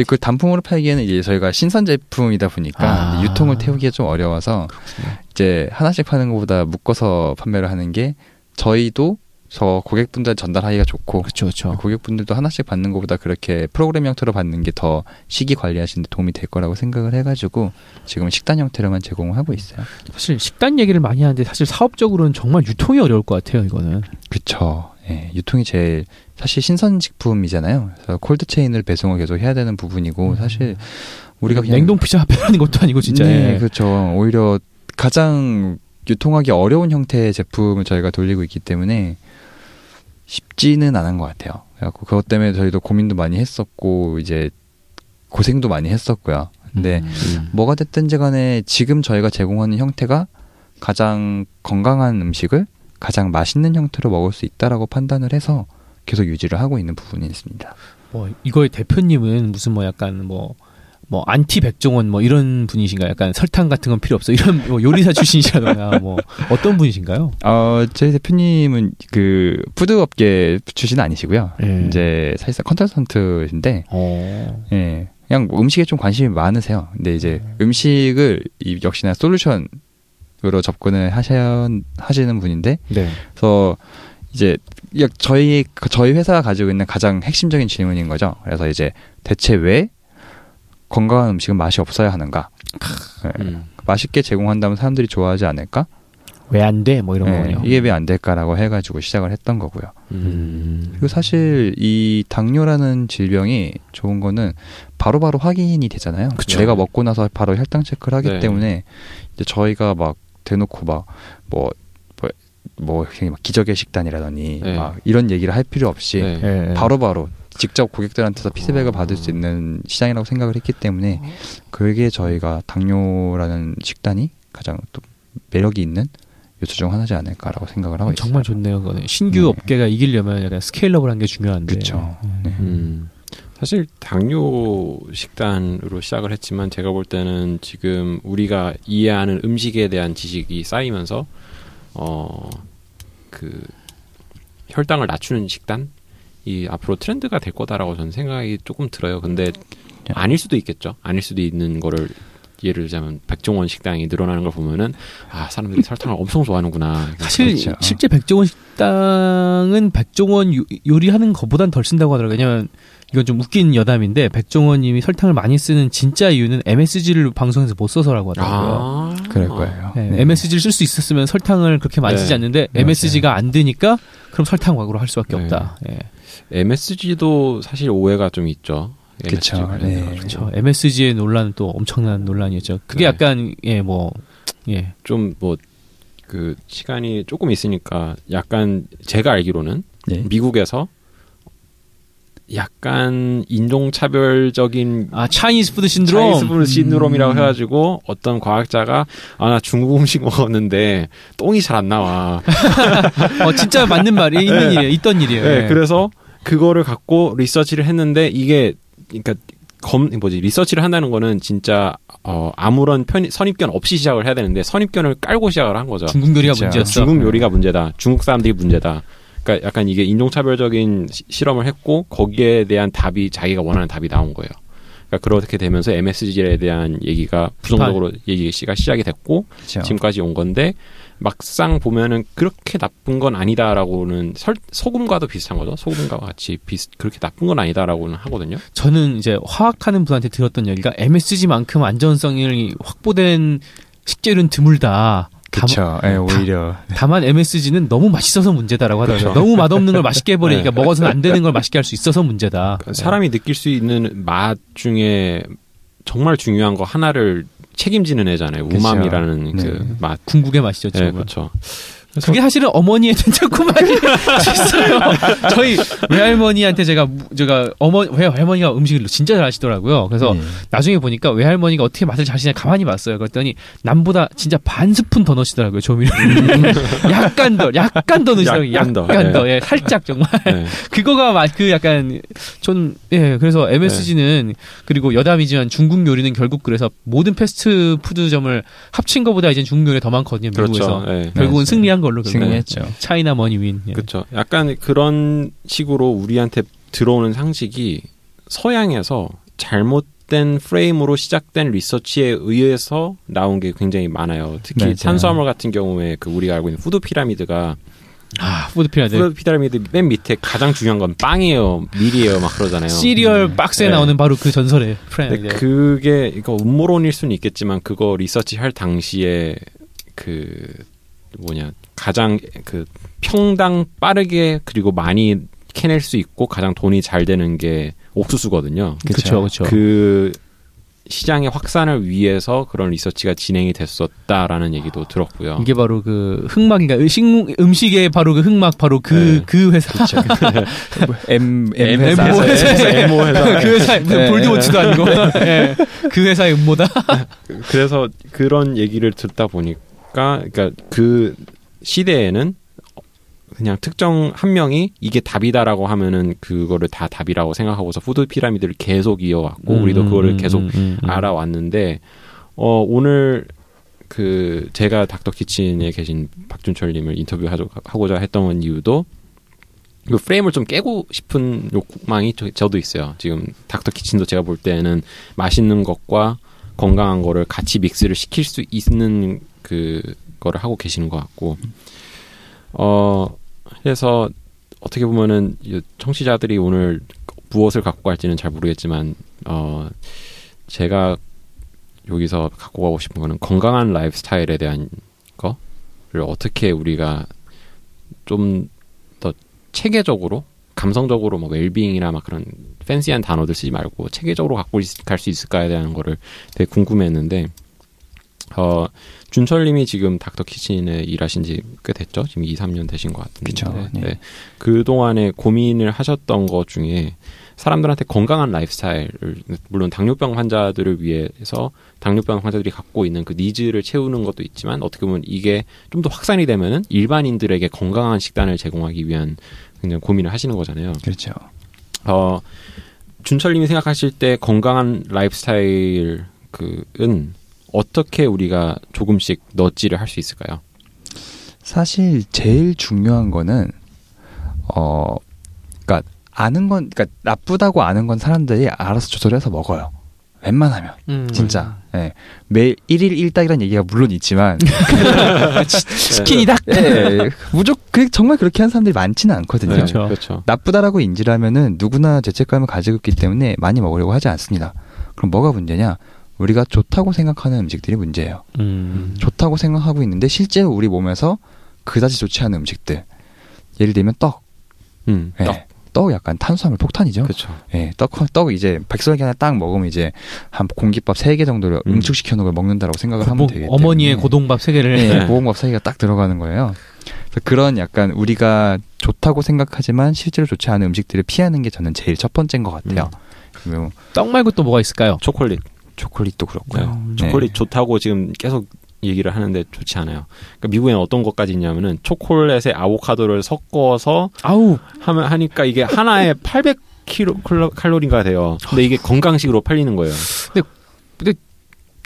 그 단품으로 팔기에는 이제 저희가 신선 제품이다 보니까 아. 유통을 태우기가 좀 어려워서 그렇군요. 이제 하나씩 파는 것보다 묶어서 판매를 하는 게 저희도 저 고객분들 전달하기가 좋고 그쵸, 그쵸. 고객분들도 하나씩 받는 것보다 그렇게 프로그램 형태로 받는 게 더 시기 관리하시는 데 도움이 될 거라고 생각을 해가지고 지금 식단 형태로만 제공을 하고 있어요. 사실 식단 얘기를 많이 하는데 사실 사업적으로는 정말 유통이 어려울 것 같아요. 이거는. 그렇죠. 예, 유통이 제일 사실 신선 식품이잖아요. 그래서 콜드 체인을 배송을 계속 해야 되는 부분이고 음. 사실 우리가 그냥 냉동 피자 하는 것도 아니고 진짜. 네, 그렇죠. 오히려 가장 유통하기 어려운 형태의 제품을 저희가 돌리고 있기 때문에 쉽지는 않은 것 같아요. 그래갖고 그것 때문에 저희도 고민도 많이 했었고 이제 고생도 많이 했었고요. 근데 음. 음. 뭐가 됐든지 간에 지금 저희가 제공하는 형태가 가장 건강한 음식을 가장 맛있는 형태로 먹을 수 있다라고 판단을 해서 계속 유지를 하고 있는 부분이 있습니다. 뭐 이거의 대표님은 무슨 뭐 약간 뭐 뭐 안티 백종원 뭐 이런 분이신가요? 약간 설탕 같은 건 필요 없어 이런 뭐 요리사 출신이시라던가 뭐 어떤 분이신가요? 어 저희 대표님은 그 food 업계 출신 아니시고요. 예. 이제 사실상 컨설턴트인데, 어. 예 그냥 뭐 음식에 좀 관심이 많으세요. 근데 이제 음. 음식을 이 역시나 솔루션 으로 접근을 하셔 하시는 분인데, 네. 그래서 이제 저희 저희 회사가 가지고 있는 가장 핵심적인 질문인 거죠. 그래서 이제 대체 왜 건강한 음식은 맛이 없어야 하는가? 네. 음. 맛있게 제공한다면 사람들이 좋아하지 않을까? 왜 안 돼? 뭐 이런 네, 거군요. 이게 왜 안 될까라고 해가지고 시작을 했던 거고요. 음. 그리고 사실 이 당뇨라는 질병이 좋은 거는 바로바로 바로 확인이 되잖아요. 그쵸. 내가 먹고 나서 바로 혈당 체크를 하기 네. 때문에 이제 저희가 막 대놓고 막뭐 뭐, 뭐, 뭐 기적의 식단이라더니 네. 막 이런 얘기를 할 필요 없이 네. 바로바로 바로 직접 고객들한테서 피드백을 받을 수 있는 시장이라고 생각을 했기 때문에 그게 저희가 당뇨라는 식단이 가장 또 매력이 있는 요소 중 하나지 않을까라고 생각을 하고 있습니다. 정말 좋네요. 그거는. 신규 네. 업계가 이기려면 약간 스케일러블한 게 중요한데. 그렇죠. 네. 음. 사실 당뇨 식단으로 시작을 했지만 제가 볼 때는 지금 우리가 이해하는 음식에 대한 지식이 쌓이면서 어 그 혈당을 낮추는 식단 이 앞으로 트렌드가 될 거다라고 저는 생각이 조금 들어요. 근데 아닐 수도 있겠죠. 아닐 수도 있는 거를 예를 들자면 백종원 식당이 늘어나는 걸 보면은 아 사람들이 설탕을 엄청 좋아하는구나. 사실 그렇죠. 실제 백종원 식당은 백종원 요 리하는 것보단 덜 쓴다고 하더라고요. 왜냐면 이건 좀 웃긴 여담인데 백종원님이 설탕을 많이 쓰는 진짜 이유는 MSG를 방송에서 못 써서라고 하더라고요. 아~ 그럴 거예요. 네, 네. MSG를 쓸 수 있었으면 설탕을 그렇게 많이 네. 쓰지 않는데 MSG가 안 되니까 그럼 설탕 과구로 할 수밖에 네. 없다. 예. MSG도 사실 오해가 좀 있죠. 그렇죠. 네. 그렇죠. MSG의 논란은 또 엄청난 논란이었죠. 그게 네. 약간 예 뭐 예. 좀 뭐 그 시간이 조금 있으니까 약간 제가 알기로는 네. 미국에서 약간 인종차별적인 아 Chinese food syndrome Chinese food syndrome이라고 음. 해가지고 어떤 과학자가 아 나 중국 음식 먹었는데 똥이 잘 안 나와. 어 진짜 맞는 말이 있는 네. 일이에요. 있던 일이에요. 네, 네. 그래서 그거를 갖고 리서치를 했는데 이게 그러니까 검 뭐지 리서치를 한다는 거는 진짜 어 아무런 편 선입견 없이 시작을 해야 되는데 선입견을 깔고 시작을 한 거죠. 중국 요리가 문제였어. 중국 요리가 문제다. 중국 사람들이 문제다. 그러니까 약간 이게 인종차별적인 시, 실험을 했고 거기에 대한 답이 자기가 원하는 답이 나온 거예요. 그러니까 그렇게 되면서 MSG에 대한 얘기가 부정적으로 얘기가 시작이 됐고 그렇죠. 지금까지 온 건데 막상 보면은 그렇게 나쁜 건 아니다라고는 설, 소금과도 비슷한 거죠. 소금과 같이 비슷 그렇게 나쁜 건 아니다라고는 하거든요. 저는 이제 화학하는 분한테 들었던 얘기가 MSG만큼 안전성이 확보된 식재료는 드물다. 그렇죠. 예, 오히려 다 만 MSG는 너무 맛있어서 문제다라고 하더라고요. 너무 맛없는 걸 맛있게 해버리니까 네. 먹어서는 안 되는 걸 맛있게 할 수 있어서 문제다. 그러니까 사람이 느낄 수 있는 맛 중에 정말 중요한 거 하나를 책임지는 애잖아요. 우마미라는 네. 그 맛. 궁극의 맛이죠. 네, 그렇죠. 그게 사실은 어머니의 된장국만이 있어요. 저희 외할머니한테 제가 제가 어머 외할머니가 음식을 진짜 잘하시더라고요. 그래서 네. 나중에 보니까 외할머니가 어떻게 맛을 잘하시냐 가만히 봤어요. 그랬더니 남보다 진짜 반 스푼 더 넣으시더라고요 조미료. 음. 약간 더, 약간 더 넣으시더라고요. 약간, 더, 약간 더, 네. 예, 살짝 정말. 네. 그거가 그 약간 전 예, 그래서 MSG는 네. 그리고 여담이지만 중국 요리는 결국 그래서 모든 패스트 푸드점을 합친 것보다 이제 중국 요리 더 많거든요 미국에서. 그렇죠. 네. 결국은 승리한 걸로 승리했죠. China money win. 예. 그렇죠. 약간 그런 식으로 우리한테 들어오는 상식이 서양에서 잘못된 프레임으로 시작된 리서치에 의해서 나온 게 굉장히 많아요. 특히 네, 탄수화물 같은 경우에 그 우리가 알고 있는 food pyramid가 아, food pyramid. food pyramid 맨 밑에 가장 중요한 건 빵이에요, 밀이에요, 막 그러잖아요. 시리얼 음. 박스에 네. 나오는 바로 그 전설의 피라미드. 그게 이거 음모론일 수는 있겠지만 그거 리서치 할 당시에 그 뭐냐 가장 그 평당 빠르게 그리고 많이 캐낼 수 있고 가장 돈이 잘 되는 게 옥수수거든요. 그렇죠, 그렇죠. 그 시장의 확산을 위해서 그런 리서치가 진행이 됐었다라는 얘기도 들었고요. 이게 바로 그 흑막인가 음식 음식의 바로 그 흑막 바로 그그 네. 그 회사. 그렇죠. M M 회사. M 회사. M 회사. 그 회사 네. 볼드모트도 아니고 네. 그 회사의 음모다. 그래서 그런 얘기를 듣다 보니까 그러니까 그 시대에는 그냥 특정 한 명이 이게 답이다라고 하면은 그거를 다 답이라고 생각하고서 food pyramid를 계속 이어왔고 음, 우리도 그거를 음, 계속 음, 음, 음, 알아왔는데 어 오늘 그 제가 닥터 키친에 계신 박준철 님을 인터뷰하고자 했던 이유도 그 프레임을 좀 깨고 싶은 욕망이 저, 도 있어요. 지금 닥터 키친도 제가 볼 때는 맛있는 것과 건강한 거를 같이 믹스를 시킬 수 있는 그 거를 하고 계시는 것 같고. 어 그래서 어떻게 보면은 청취자들이 오늘 무엇을 갖고 갈지는 잘 모르겠지만 어 제가 여기서 갖고 가고 싶은 거는 건강한 라이프 스타일에 대한 거를 어떻게 우리가 좀 더 체계적으로 감성적으로 뭐 웰빙이나 막 그런 fancy한 단어들 쓰지 말고 체계적으로 갖고 갈 수 있을까에 대한 거를 되게 궁금했는데 어 준철님이 지금 닥터 키친에 일하신 지 꽤 됐죠? 지금 2, 3년 되신 것 같은데. 그쵸, 네. 네. 그 동안에 고민을 하셨던 것 중에 사람들한테 건강한 라이프스타일을 물론 당뇨병 환자들을 위해서 당뇨병 환자들이 갖고 있는 그 니즈를 채우는 것도 있지만 어떻게 보면 이게 좀 더 확산이 되면은 일반인들에게 건강한 식단을 제공하기 위한 굉장히 고민을 하시는 거잖아요. 그렇죠. 어 준철님이 생각하실 때 건강한 라이프스타일 그은 어떻게 우리가 조금씩 넛지를 할 수 있을까요? 사실 제일 중요한 거는 어 그러니까 아는 건 그러니까 나쁘다고 아는 건 사람들이 알아서 조절해서 먹어요. 웬만하면 음. 진짜 예. 네. 매일 1일 1닭이라는 얘기가 물론 있지만 치킨이 닭 네. 무조건 정말 그렇게 하는 사람들이 많지는 않거든요. 그렇죠. 그렇죠. 나쁘다라고 인지를 하면은 누구나 죄책감을 가지고 있기 때문에 많이 먹으려고 하지 않습니다. 그럼 뭐가 문제냐? 우리가 좋다고 생각하는 음식들이 문제예요. 음. 좋다고 생각하고 있는데 실제로 우리 몸에서 그다지 좋지 않은 음식들. 예를 들면 떡. 음, 네. 떡. 떡 약간 탄수화물 폭탄이죠. 그렇죠. 예, 떡, 떡 이제 백설기 하나 딱 먹으면 이제 한 공깃밥 세 개 정도를 음. 응축시켜 놓은 걸 먹는다라고 생각을 하면 되겠 때문에 어머니의 고동밥 세 개를 네, 고동밥 세 개가 딱 들어가는 거예요. 그런 약간 우리가 좋다고 생각하지만 실제로 좋지 않은 음식들을 피하는 게 저는 제일 첫 번째인 것 같아요. 음. 떡 말고 또 뭐가 있을까요? 초콜릿. 초콜릿도 그렇고요. 네. 초콜릿 좋다고 지금 계속 얘기를 하는데 좋지 않아요. 그러니까 미국에는 어떤 것까지 있냐면은 초콜릿에 아보카도를 섞어서 아우 하면 하니까 이게 하나에 800 킬로 칼로리가 돼요. 근데 이게 건강식으로 팔리는 거예요. 근데 근데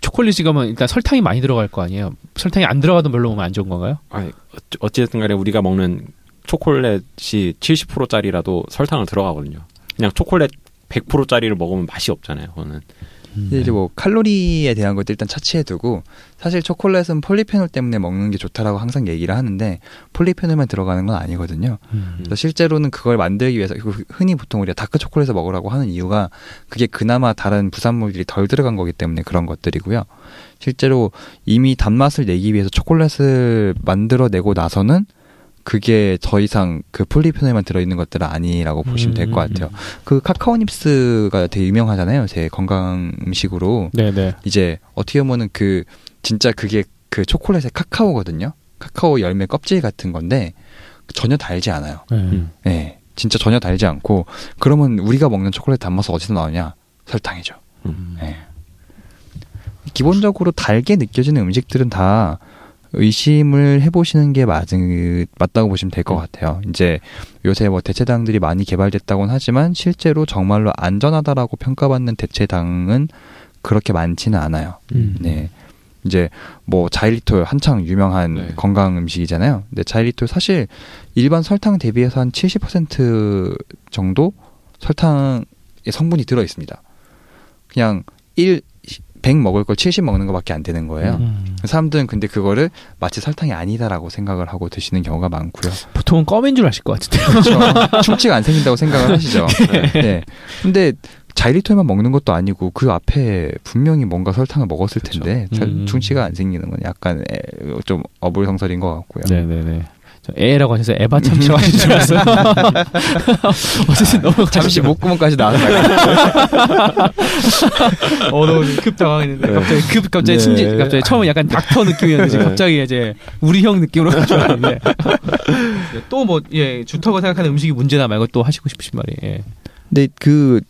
초콜릿이 가면 일단 설탕이 많이 들어갈 거 아니에요. 설탕이 안 들어가도 별로 먹으면 안 좋은 건가요? 아니, 어찌됐든 간에 우리가 먹는 초콜릿이 70%짜리라도 설탕을 들어가거든요. 그냥 초콜릿 100%짜리를 먹으면 맛이 없잖아요. 그거는. 음, 이제 뭐 칼로리에 대한 것도 일단 차치해두고 사실 초콜릿은 폴리페놀 때문에 먹는 게 좋다라고 항상 얘기를 하는데 폴리페놀만 들어가는 건 아니거든요. 음. 그래서 실제로는 그걸 만들기 위해서 흔히 보통 우리가 다크 초콜릿을 먹으라고 하는 이유가 그게 그나마 다른 부산물들이 덜 들어간 거기 때문에 그런 것들이고요. 실제로 이미 단맛을 내기 위해서 초콜릿을 만들어내고 나서는 그게 더 이상 그 폴리페놀만 들어있는 것들은 아니라고 보시면 될것 음, 같아요. 음. 그 카카오 닙스가 되게 유명하잖아요. 제 건강 음식으로. 네네. 이제 어떻게 보면은 그 진짜 그게 그 초콜릿의 카카오거든요. 카카오 열매 껍질 같은 건데 전혀 달지 않아요. 네. 네. 진짜 전혀 달지 않고 그러면 우리가 먹는 초콜릿 단맛은 어디서 나오냐? 설탕이죠. 음. 네. 기본적으로 달게 느껴지는 음식들은 다 의심을 해보시는 게 맞은, 맞다고 보시면 될것 음. 같아요. 이제 요새 뭐 대체당들이 많이 개발됐다고는 하지만 실제로 정말로 안전하다라고 평가받는 대체당은 그렇게 많지는 않아요. 음. 네. 이제 뭐 자일리톨 한창 유명한 네. 건강 음식이잖아요. 근데 자일리톨 사실 일반 설탕 대비해서 한 70% 정도 설탕의 성분이 들어 있습니다. 그냥 1 100 먹을 걸70 먹는 것밖에 안 되는 거예요. 음. 사람들은 근데 그거를 마치 설탕이 아니다라고 생각을 하고 드시는 경우가 많고요. 보통은 껌인 줄 아실 것 같은데요. 그렇죠. 충치가 안 생긴다고 생각을 하시죠. 네. 네. 근데 자이리톨만 먹는 것도 아니고 그 앞에 분명히 뭔가 설탕을 먹었을 그렇죠. 텐데 음. 충치가 안 생기는 건 약간 좀 어불성설인 것 같고요. 네네네. 에라고 하셔서 에바 참치라고 하신 줄 알았어요. 어쨌든 너무 잠시 목구멍까지 나왔어요. 어, 너무 급 당황했는데. 네. 갑자기 급, 갑자기 네. 심지, 갑자기 처음에 약간 닥터 느낌이었는데, 네. 갑자기 이제 우리 형 느낌으로 갈줄 알았는데. 또 뭐, 예, 좋다고 생각하는 음식이 문제나 말고 또 하시고 싶으신 말이, 예. 근데 그,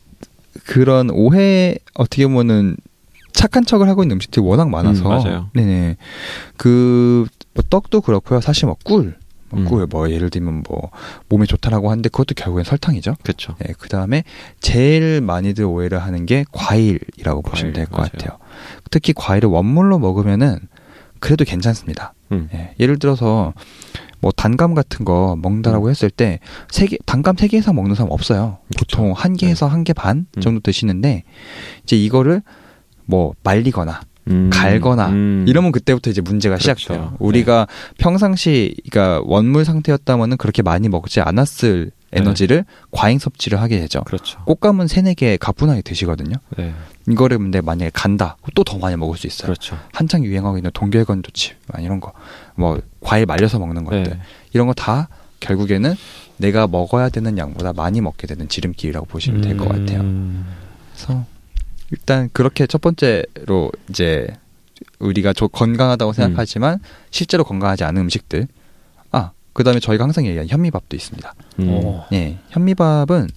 그런 오해, 어떻게 보면은, 착한 척을 하고 있는 음식들이 워낙 많아서. 음, 맞아요. 네네. 그, 뭐 떡도 그렇고요. 사실 뭐 꿀. 꿀, 음. 뭐 예를 들면 뭐 몸에 좋다라고 하는데 그것도 결국엔 설탕이죠. 그렇죠. 예, 그 다음에 제일 많이들 오해를 하는 게 과일이라고 과일, 보시면 될 것 같아요. 특히 과일을 원물로 먹으면은 그래도 괜찮습니다. 음. 예, 예를 들어서 뭐 단감 같은 거 먹는다라고 음. 했을 때 세 개 단감 세 개 이상 먹는 사람 없어요. 그쵸. 보통 한 개에서 네. 한개 반 음. 정도 드시는데 이제 이거를 뭐 말리거나 음, 갈거나 음. 이러면 그때부터 이제 문제가 그렇죠. 시작돼요. 네. 우리가 네. 평상시 그러니까 원물 상태였다면은 그렇게 많이 먹지 않았을 네. 에너지를 네. 과잉 섭취를 하게 되죠. 그렇죠. 꽃감은 세네 개 가뿐하게 드시거든요. 네. 이거를 근데 만약에 간다, 또 더 많이 먹을 수 있어요. 그렇죠. 한창 유행하고 있는 동결건조칩 이런 거, 뭐 과일 말려서 먹는 것들 네. 이런 거 다 결국에는 내가 먹어야 되는 양보다 많이 먹게 되는 지름길이라고 보시면 될 것 같아요. 음. 그래서 일단 그렇게 첫 번째로 이제 우리가 저 건강하다고 음. 생각하지만 음. 실제로 건강하지 않은 음식들. 아, 그다음에 저희가 항상 얘기하는 현미밥도 있습니다. 음. 예. 현미밥은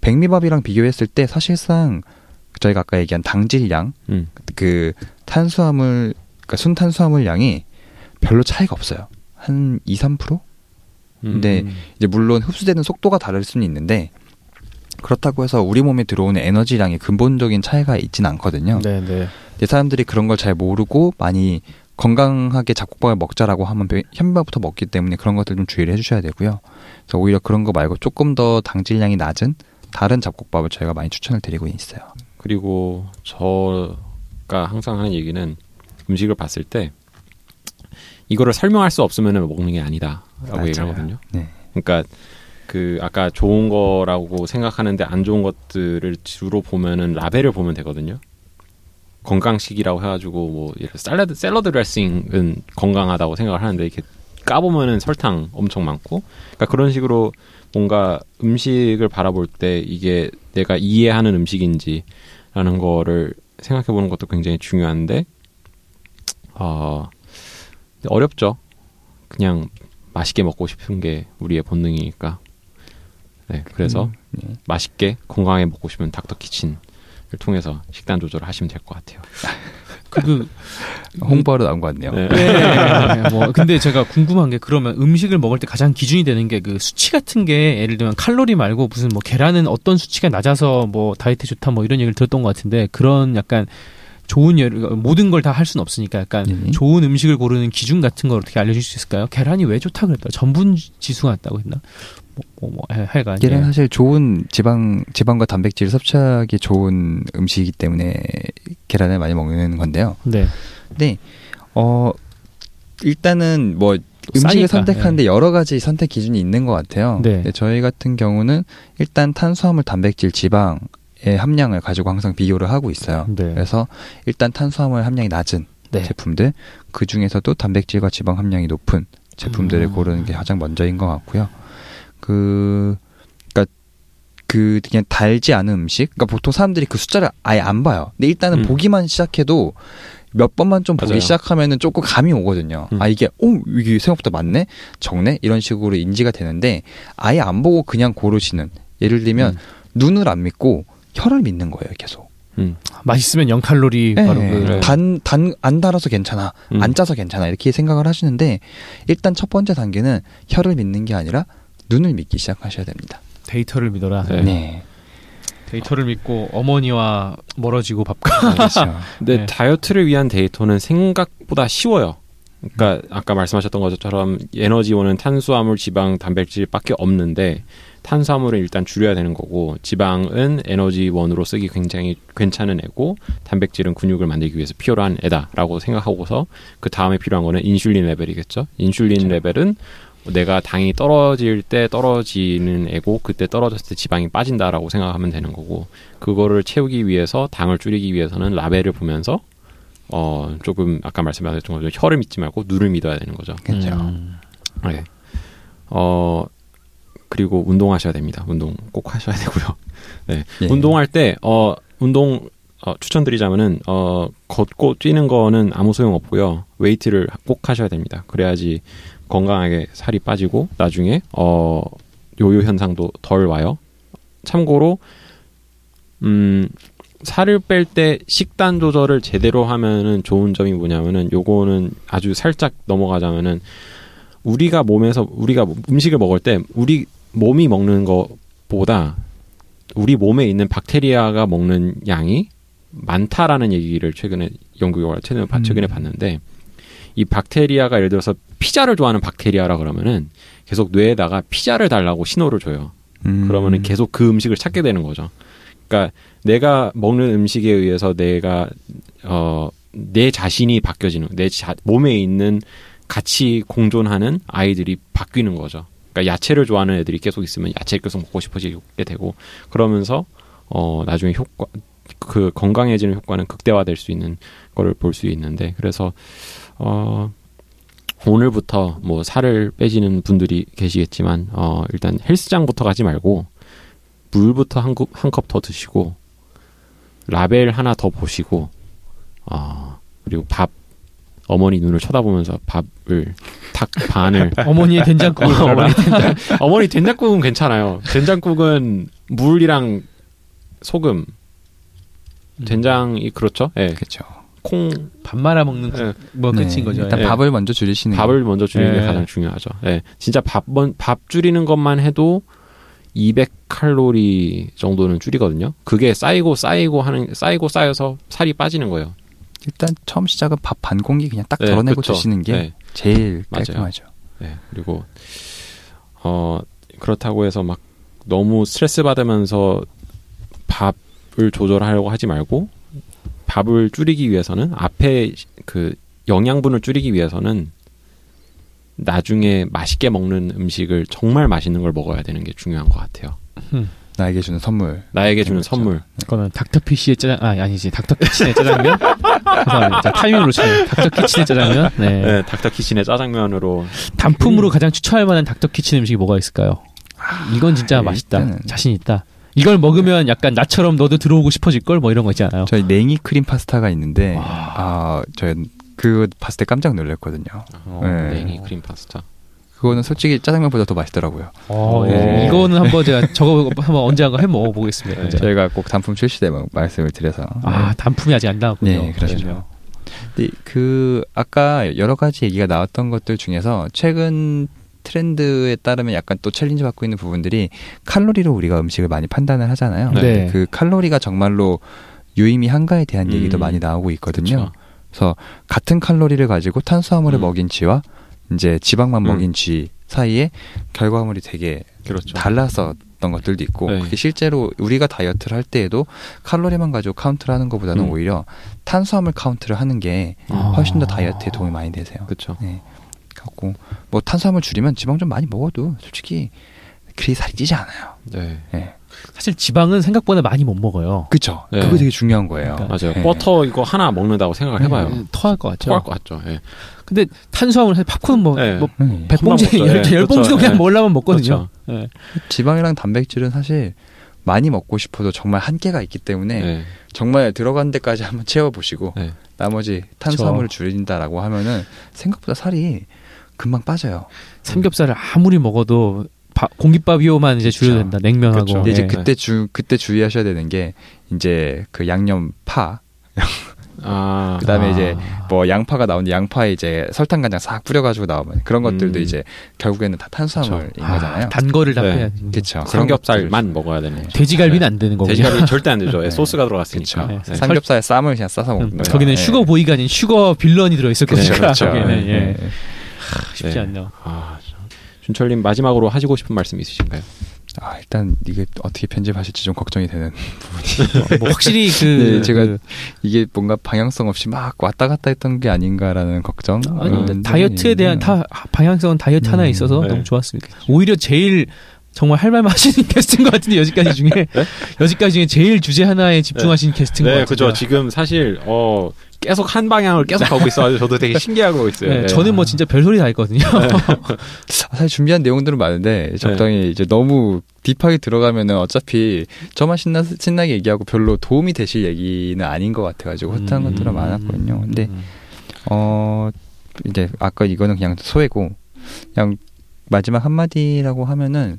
백미밥이랑 비교했을 때 사실상 저희가 아까 얘기한 당질량, 음. 그 탄수화물, 그러니까 순탄수화물 양이 별로 차이가 없어요. 한 2, 3%? 근데 음. 이제 물론 흡수되는 속도가 다를 수는 있는데 그렇다고 해서 우리 몸에 들어오는 에너지량이 근본적인 차이가 있지는 않거든요. 네, 네. 근데 사람들이 그런 걸 잘 모르고 많이 건강하게 잡곡밥을 먹자라고 하면 현미밥부터 먹기 때문에 그런 것들 좀 주의를 해주셔야 되고요. 그래서 오히려 그런 거 말고 조금 더 당질량이 낮은 다른 잡곡밥을 저희가 많이 추천을 드리고 있어요. 그리고 저가 항상 하는 얘기는 음식을 봤을 때 이거를 설명할 수 없으면 먹는 게 아니다라고 얘기를 하거든요. 네. 그러니까 그 아까 좋은 거라고 생각하는데 안 좋은 것들을 주로 보면은 라벨을 보면 되거든요. 건강식이라고 해가지고 뭐 샐러드 샐러드 드레싱은 건강하다고 생각을 하는데 이렇게 까보면은 설탕 엄청 많고 그러니까 그런 식으로 뭔가 음식을 바라볼 때 이게 내가 이해하는 음식인지라는 거를 생각해 보는 것도 굉장히 중요한데 어 어렵죠. 그냥 맛있게 먹고 싶은 게 우리의 본능이니까. 네, 그래서 음, 네. 맛있게 건강하게 먹고 싶으면 닥터 키친을 통해서 식단 조절을 하시면 될 것 같아요. 그, 그 홍보하러 나온 것 같네요. 네. 네. 뭐 근데 제가 궁금한 게 그러면 음식을 먹을 때 가장 기준이 되는 게 그 수치 같은 게 예를 들면 칼로리 말고 무슨 뭐 계란은 어떤 수치가 낮아서 뭐 다이어트 좋다 뭐 이런 얘기를 들었던 것 같은데 그런 약간 좋은 예 모든 걸 다 할 수는 없으니까 약간 네. 좋은 음식을 고르는 기준 같은 걸 어떻게 알려줄 수 있을까요? 계란이 왜 좋다 그랬다? 전분 지수가 낮다고 했나? 뭐, 뭐 하여간 계란 예. 사실 좋은 지방 지방과 단백질 섭취하기 좋은 음식이기 때문에 계란을 많이 먹는 건데요. 네. 네. 어 일단은 뭐 음식을 싸니까, 선택하는데 네. 여러 가지 선택 기준이 있는 것 같아요. 네. 저희 같은 경우는 일단 탄수화물, 단백질, 지방 의 함량을 가지고 항상 비교를 하고 있어요. 네. 그래서 일단 탄수화물 함량이 낮은 네. 제품들, 그 중에서도 단백질과 지방 함량이 높은 제품들을 음. 고르는 게 가장 먼저인 것 같고요. 그 그러니까 그 그냥 달지 않은 음식. 그러니까 보통 사람들이 그 숫자를 아예 안 봐요. 근데 일단은 음. 보기만 시작해도 몇 번만 좀 보기 맞아요. 시작하면은 조금 감이 오거든요. 음. 아 이게 오 이게 생각보다 많네, 적네 이런 식으로 인지가 되는데 아예 안 보고 그냥 고르시는 예를 들면 음. 눈을 안 믿고 혀를 믿는 거예요 계속. 음. 맛있으면 0 칼로리 네, 바로 그 단, 단, 안 달아서 괜찮아. 음. 안 짜서 괜찮아. 이렇게 생각을 하시는데, 일단 첫 번째 단계는 혀를 믿는 게 아니라 눈을 믿기 시작하셔야 됩니다. 데이터를 믿어라. 네. 네. 데이터를 믿고 어머니와 멀어지고 밥과. 그렇죠. 근데 네. 다이어트를 위한 데이터는 생각보다 쉬워요. 그러니까 아까 말씀하셨던 것처럼 에너지원은 탄수화물, 지방, 단백질밖에 없는데 탄수화물은 일단 줄여야 되는 거고 지방은 에너지원으로 쓰기 굉장히 괜찮은 애고 단백질은 근육을 만들기 위해서 필요한 애다라고 생각하고서 그 다음에 필요한 거는 인슐린 레벨이겠죠. 인슐린 그렇죠. 레벨은 내가 당이 떨어질 때 떨어지는 애고 그때 떨어졌을 때 지방이 빠진다라고 생각하면 되는 거고 그거를 채우기 위해서 당을 줄이기 위해서는 라벨을 보면서 어 조금 아까 말씀하셨던 것처럼 혀를 믿지 말고 눈을 믿어야 되는 거죠. 그렇죠. 음. 네. 어 그리고 운동하셔야 됩니다. 운동 꼭 하셔야 되고요. 네. 예. 운동할 때 어 운동 어, 추천드리자면은 어 걷고 뛰는 거는 아무 소용 없고요. weight를 꼭 하셔야 됩니다. 그래야지 건강하게 살이 빠지고 나중에 어 요요 현상도 덜 와요. 참고로 음 살을 뺄 때 식단 조절을 제대로 하면은 좋은 점이 뭐냐면은 요거는 아주 살짝 넘어가자면은 우리가 몸에서 우리가 음식을 먹을 때 우리 몸이 먹는 것보다 우리 몸에 있는 박테리아가 먹는 양이 많다라는 얘기를 최근에 연구 결과 최근에, 음. 최근에 봤는데 이 박테리아가 예를 들어서 피자를 좋아하는 박테리아라 그러면은 계속 뇌에다가 피자를 달라고 신호를 줘요. 음. 그러면은 계속 그 음식을 찾게 되는 거죠. 그러니까 내가 먹는 음식에 의해서 내가 어 내 자신이 바뀌어지는 내 자, 몸에 있는 같이 공존하는 아이들이 바뀌는 거죠. 그러니까 야채를 좋아하는 애들이 계속 있으면 야채를 계속 먹고 싶어지게 되고 그러면서 어 나중에 효과 그 건강해지는 효과는 극대화될 수 있는 거를 볼 수 있는데 그래서 어, 오늘부터 뭐 살을 빼지는 분들이 계시겠지만 어, 일단 헬스장부터 가지 말고 물부터 한 컵 더 드시고 라벨 하나 더 보시고 어, 그리고 밥 어머니 눈을 쳐다보면서 밥을 탁 반을 어머니의 된장국 어머니 된장 어머니 된장국은 괜찮아요. 된장국은 물이랑 소금 된장이 그렇죠? 예. 네. 그렇죠. 콩 밥 말아 먹는 네. 뭐 끝인 네. 거죠. 일단 예. 밥을 먼저 줄이시는 밥을 먼저 줄이는 게 예. 가장 중요하죠. 예. 진짜 밥, 밥 줄이는 것만 해도 200칼로리 정도는 줄이거든요. 그게 쌓이고 쌓이고 하는 쌓이고 쌓여서 살이 빠지는 거예요. 일단 처음 시작은 밥 반 공기 그냥 딱 네, 덜어내고 네, 드시는 게 네. 제일 깔끔하죠. 네. 그리고 어 그렇다고 해서 막 너무 스트레스 받으면서 밥을 조절하려고 하지 말고 밥을 줄이기 위해서는 앞에 그 영양분을 줄이기 위해서는 나중에 맛있게 먹는 음식을 정말 맛있는 걸 먹어야 되는 게 중요한 것 같아요. 나에게 주는 선물. 나에게 주는 그렇죠. 선물. 그거는 닥터피쉬의 짜장 아 아니지 닥터키친의 짜장면. 죄송합니다. 타이밍으로 치네. 닥터키친의 짜장면. 네. 네 닥터키친의 짜장면으로. 단품으로 가장 추천할 만한 닥터키친 음식이 뭐가 있을까요? 이건 진짜 아, 맛있다. 자신 있다. 이걸 먹으면 약간 나처럼 너도 들어오고 싶어질 걸 뭐 이런 거 있지 않아요? 저희 냉이 크림 파스타가 있는데 아, 저희 그 봤을 때 깜짝 놀랐거든요. 어, 네. 냉이 크림 파스타. 그거는 솔직히 짜장면보다 더 맛있더라고요. 어, 네. 이거는 한번 제가 저거 한번 언젠가 해 먹어 보겠습니다. 네. 저희가 꼭 단품 출시 때 말씀을 드려서. 아, 단품이 아직 안 나왔군요. 네, 그렇죠. 네, 그 아까 여러 가지 얘기가 나왔던 것들 중에서 최근 트렌드에 따르면 약간 또 challenge 받고 있는 부분들이 칼로리로 우리가 음식을 많이 판단을 하잖아요. 네. 그 칼로리가 정말로 유의미한가에 대한 음. 얘기도 많이 나오고 있거든요. 그쵸. 그래서 같은 칼로리를 가지고 탄수화물을 음. 먹인 쥐와 이제 지방만 음. 먹인 쥐 사이에 결과물이 되게 그렇죠. 달랐었던 것들도 있고 네. 그게 실제로 우리가 다이어트를 할 때에도 칼로리만 가지고 카운트를 하는 것보다는 음. 오히려 탄수화물 카운트를 하는 게 아. 훨씬 더 다이어트에 도움이 많이 되세요. 그렇죠. 네. 갖고 뭐 탄수화물 줄이면 지방 좀 많이 먹어도 솔직히 그리 살이 찌지 않아요. 네. 네. 사실 지방은 생각보다 많이 못 먹어요. 그렇죠. 네. 그거 되게 중요한 거예요. 그러니까. 맞아요. 네. 버터 이거 하나 먹는다고 생각을 해봐요. 네. 토할 것 같죠. 토할 것 같죠. 예. 근데 탄수화물 사실 팝콘은 뭐, 네. 뭐 음. 백봉지, 열, 열 봉지도 그냥 먹으려면 먹거든요. 그렇죠. 지방이랑 단백질은 사실 많이 먹고 싶어도 정말 한계가 있기 때문에 정말 들어간 데까지 한번 채워보시고 네. 나머지 탄수화물을 줄인다라고 하면은 생각보다 살이 금방 빠져요. 삼겹살을 아무리 먹어도 바, 공깃밥이요만 이제 줄여야 된다. 냉면하고. 근데 이제 네. 그때 주 그때 주의하셔야 되는 게 이제 그 양념 파. 아, 그다음에 아. 이제 뭐 양파가 나오는데 양파에 이제 설탕 간장 싹 뿌려가지고 나오면 그런 것들도 음. 이제 결국에는 다 탄수화물인 그쵸. 거잖아요. 아, 단 거를 다 네. 빼야 그렇죠. 삼겹살만 먹어야 되는. 돼지갈비는 네. 안 되는 거고. 돼지갈비 절대 안 되죠. 네. 소스가 들어갔으니까. 네. 네. 삼겹살 쌈을 그냥 싸서 먹는 음, 거기는 네. sugar boy가 아닌 sugar villain이 들어 있었거든요. 그렇죠. 예. 쉽지 않네요. 아, 준철님 마지막으로 하시고 싶은 말씀 있으신가요? 아 일단 이게 어떻게 편집하실지 좀 걱정이 되는 부분이 뭐 확실히 그 네, 제가 그, 이게 뭔가 방향성 없이 막 왔다 갔다 했던 게 아닌가라는 걱정 아니, 음, 다이어트에 대한 다 방향성은 다이어트 음, 하나에 있어서 네. 너무 좋았습니다 오히려 제일 정말 할 말만 하시는 게스트인 것 같은데 여지까지 중에 네? 여지까지 중에 제일 주제 하나에 집중하신 네. 게스트인 네, 것 같아요. 그죠. 지금 사실 어 계속 한 방향을 계속 가고 있어가지고 저도 되게 신기하고 있어요. 네, 네. 저는 뭐 진짜 별소리 다 했거든요. 네. 사실 준비한 내용들은 많은데 적당히 네. 이제 너무 딥하게 들어가면은 어차피 저만 신나 신나게 얘기하고 별로 도움이 되실 얘기는 아닌 것 같아가지고 허탄 음, 것들은 많았거든요. 근데 음. 어 이제 아까 이거는 그냥 소외고 그냥 마지막 한마디라고 하면은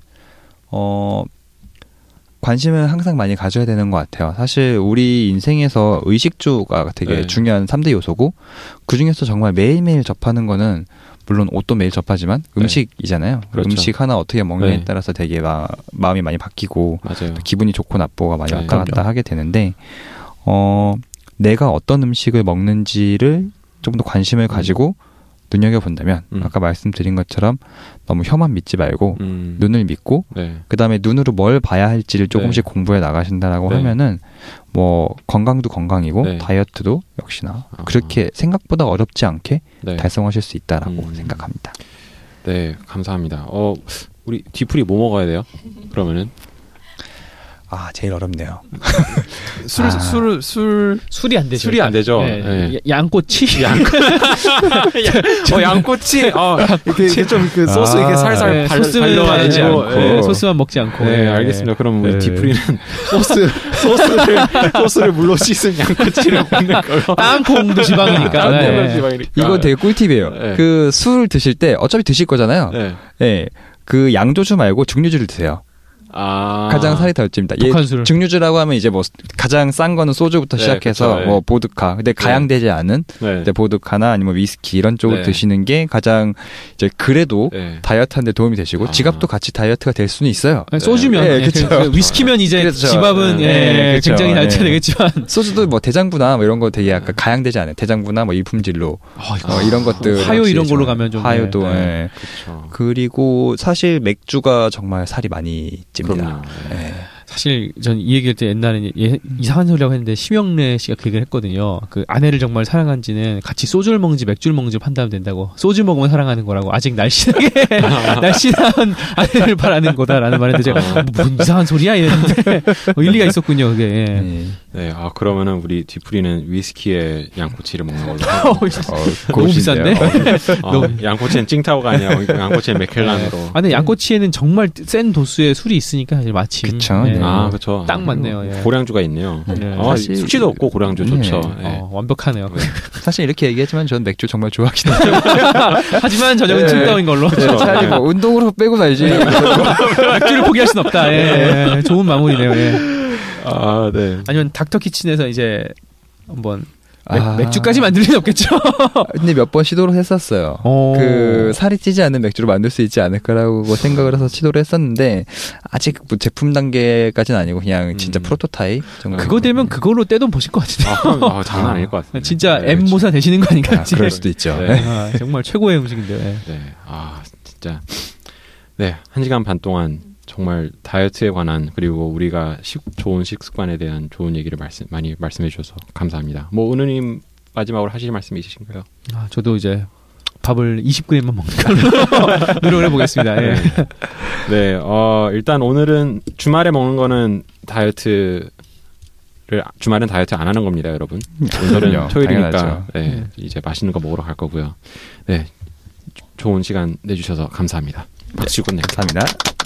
어 관심을 항상 많이 가져야 되는 것 같아요. 사실 우리 인생에서 의식주가 되게 네. 중요한 3대 요소고 그 중에서 정말 매일매일 접하는 거는 물론 옷도 매일 접하지만 네. 음식이잖아요. 그렇죠. 음식 하나 어떻게 먹느냐에 네. 따라서 되게 마, 마음이 많이 바뀌고 기분이 좋고 나쁘고가 많이 네. 왔다 갔다 하게 되는데 어 내가 어떤 음식을 먹는지를 좀 더 관심을 가지고 음. 눈여겨 본다면 음. 아까 말씀드린 것처럼 너무 혀만 믿지 말고 음. 눈을 믿고 네. 그다음에 눈으로 뭘 봐야 할지를 조금씩 네. 공부해 나가신다라고 네. 하면은 뭐 건강도 건강이고 네. 다이어트도 역시나 아. 그렇게 생각보다 어렵지 않게 네. 달성하실 수 있다라고 음. 생각합니다. 네, 감사합니다. 어, 우리 뒤풀이 뭐 먹어야 돼요? 그러면은 아 제일 어렵네요. 술, 아. 술, 술, 술이 안 되죠. 술이 안 되죠. 네. 네. 양꼬치. 양, 어, 양꼬치. 어, 이렇게 좀그 소스 아, 이렇게 살살 네, 발, 발려가지고 않고. 네, 소스만 먹지 않고. 네, 알겠습니다. 그럼 우리 디프리는 소스, 소스를, 소스를 물로 씻은 양꼬치를 먹는 걸로. 땅콩도 지방이니까. 네. 지방이니까. 이거 되게 꿀팁이에요. 그 술 드실 때 어차피 드실 거잖아요. 네. 네. 그 양조주 말고 중류주를 드세요. 아. 가장 살이 덜 찝니다. 예, 증류주라고 하면 이제 뭐 가장 싼 거는 소주부터 네, 시작해서 그쵸, 뭐 네. 보드카. 근데 네. 가양되지 않은 네. 보드카나 아니면 위스키 이런 쪽을 네. 드시는 게 가장 이제 그래도 네. 다이어트하는데 도움이 되시고 아. 지갑도 같이 다이어트가 될 수는 있어요. 소주면 네, 그쵸. 그 위스키면 이제 그렇죠. 지갑은 예, 굉장히 다이어트 되겠지만 소주도 뭐 대장부나 뭐 이런 거 되게 약간 가양되지 않아요. 대장부나 뭐 이품질로 어, 어, 이런 것들 하요 이런 걸로 가면 좀 하요도 예. 그리고 사실 맥주가 정말 살이 많이 찝니다. 네. 사실 전 이 얘기할 때 옛날에 예, 이상한 소리라고 했는데 심영래 씨가 그 얘기를 했거든요. 그 아내를 정말 사랑한지는 같이 소주를 먹는지 맥주를 먹는지 판단하면 된다고. 소주 먹으면 사랑하는 거라고. 아직 날씬하게 날씬한 아내를 바라는 거다라는 말인데 제가 어. 뭐, 뭔 이상한 소리야 이랬는데 어, 일리가 있었군요. 그게. 네. 네. 아 그러면은 우리 뒤풀이는 위스키에 양꼬치를 먹는 걸로. 어, 어, 너무 비싼데. 어, 양꼬치는 찡타오가 아니라 양꼬치는 맥켈란으로. 네. 아 근데 양꼬치에는 정말 센 도수의 술이 있으니까 사실 마침. 그쵸. 네. 아, 그렇죠. 딱 맞네요. 예. 고량주가 있네요. 네. 아, 사실 숙취도 없고 고량주 네. 좋죠. 네. 어, 완벽하네요. 네. 사실 이렇게 얘기했지만 저는 맥주 정말 좋아하긴 해요. 하지만 저녁은 칭따오인 걸로. 그렇죠. 차라리 뭐 운동으로 빼고 살지. 맥주를 포기할 순 없다. 예. 예. 좋은 마무리네요. 예. 아, 네. 아니면 닥터 키친에서 이제 한번 맥, 아... 맥주까지 만들 리는 없겠죠. 근데 몇 번 시도를 했었어요. 오... 그 살이 찌지 않는 맥주를 만들 수 있지 않을까라고 생각을 해서 시도를 했었는데 아직 뭐 제품 단계까지는 아니고 그냥 진짜 음... 프로토타입 정도. 그거 되면 그걸로 떼돈 버실 것 같은데. 아, 아, 장난 아닐 것 같아요. 진짜 네, M 모사 되시는 거 아닌가? 아, 그럴 수도 있죠. 네. 네. 아, 정말 최고의 음식인데. 네. 네. 아 진짜. 네, 한 시간 반 동안 정말 다이어트에 관한 그리고 우리가 식, 좋은 식습관에 대한 좋은 얘기를 말씀 많이 말씀해 주셔서 감사합니다. 뭐 은우님 마지막으로 하실 말씀 있으신가요? 아 저도 이제 밥을 20g만 먹는 걸로 노력을 해보겠습니다. 예. 네, 어, 일단 오늘은 주말에 먹는 거는 다이어트 를 주말은 다이어트 안 하는 겁니다, 여러분. 오늘은 토요일이니까 네, 네. 이제 맛있는 거 먹으러 갈 거고요. 네, 좋은 시간 내주셔서 감사합니다. 박수 네, 건네 감사합니다.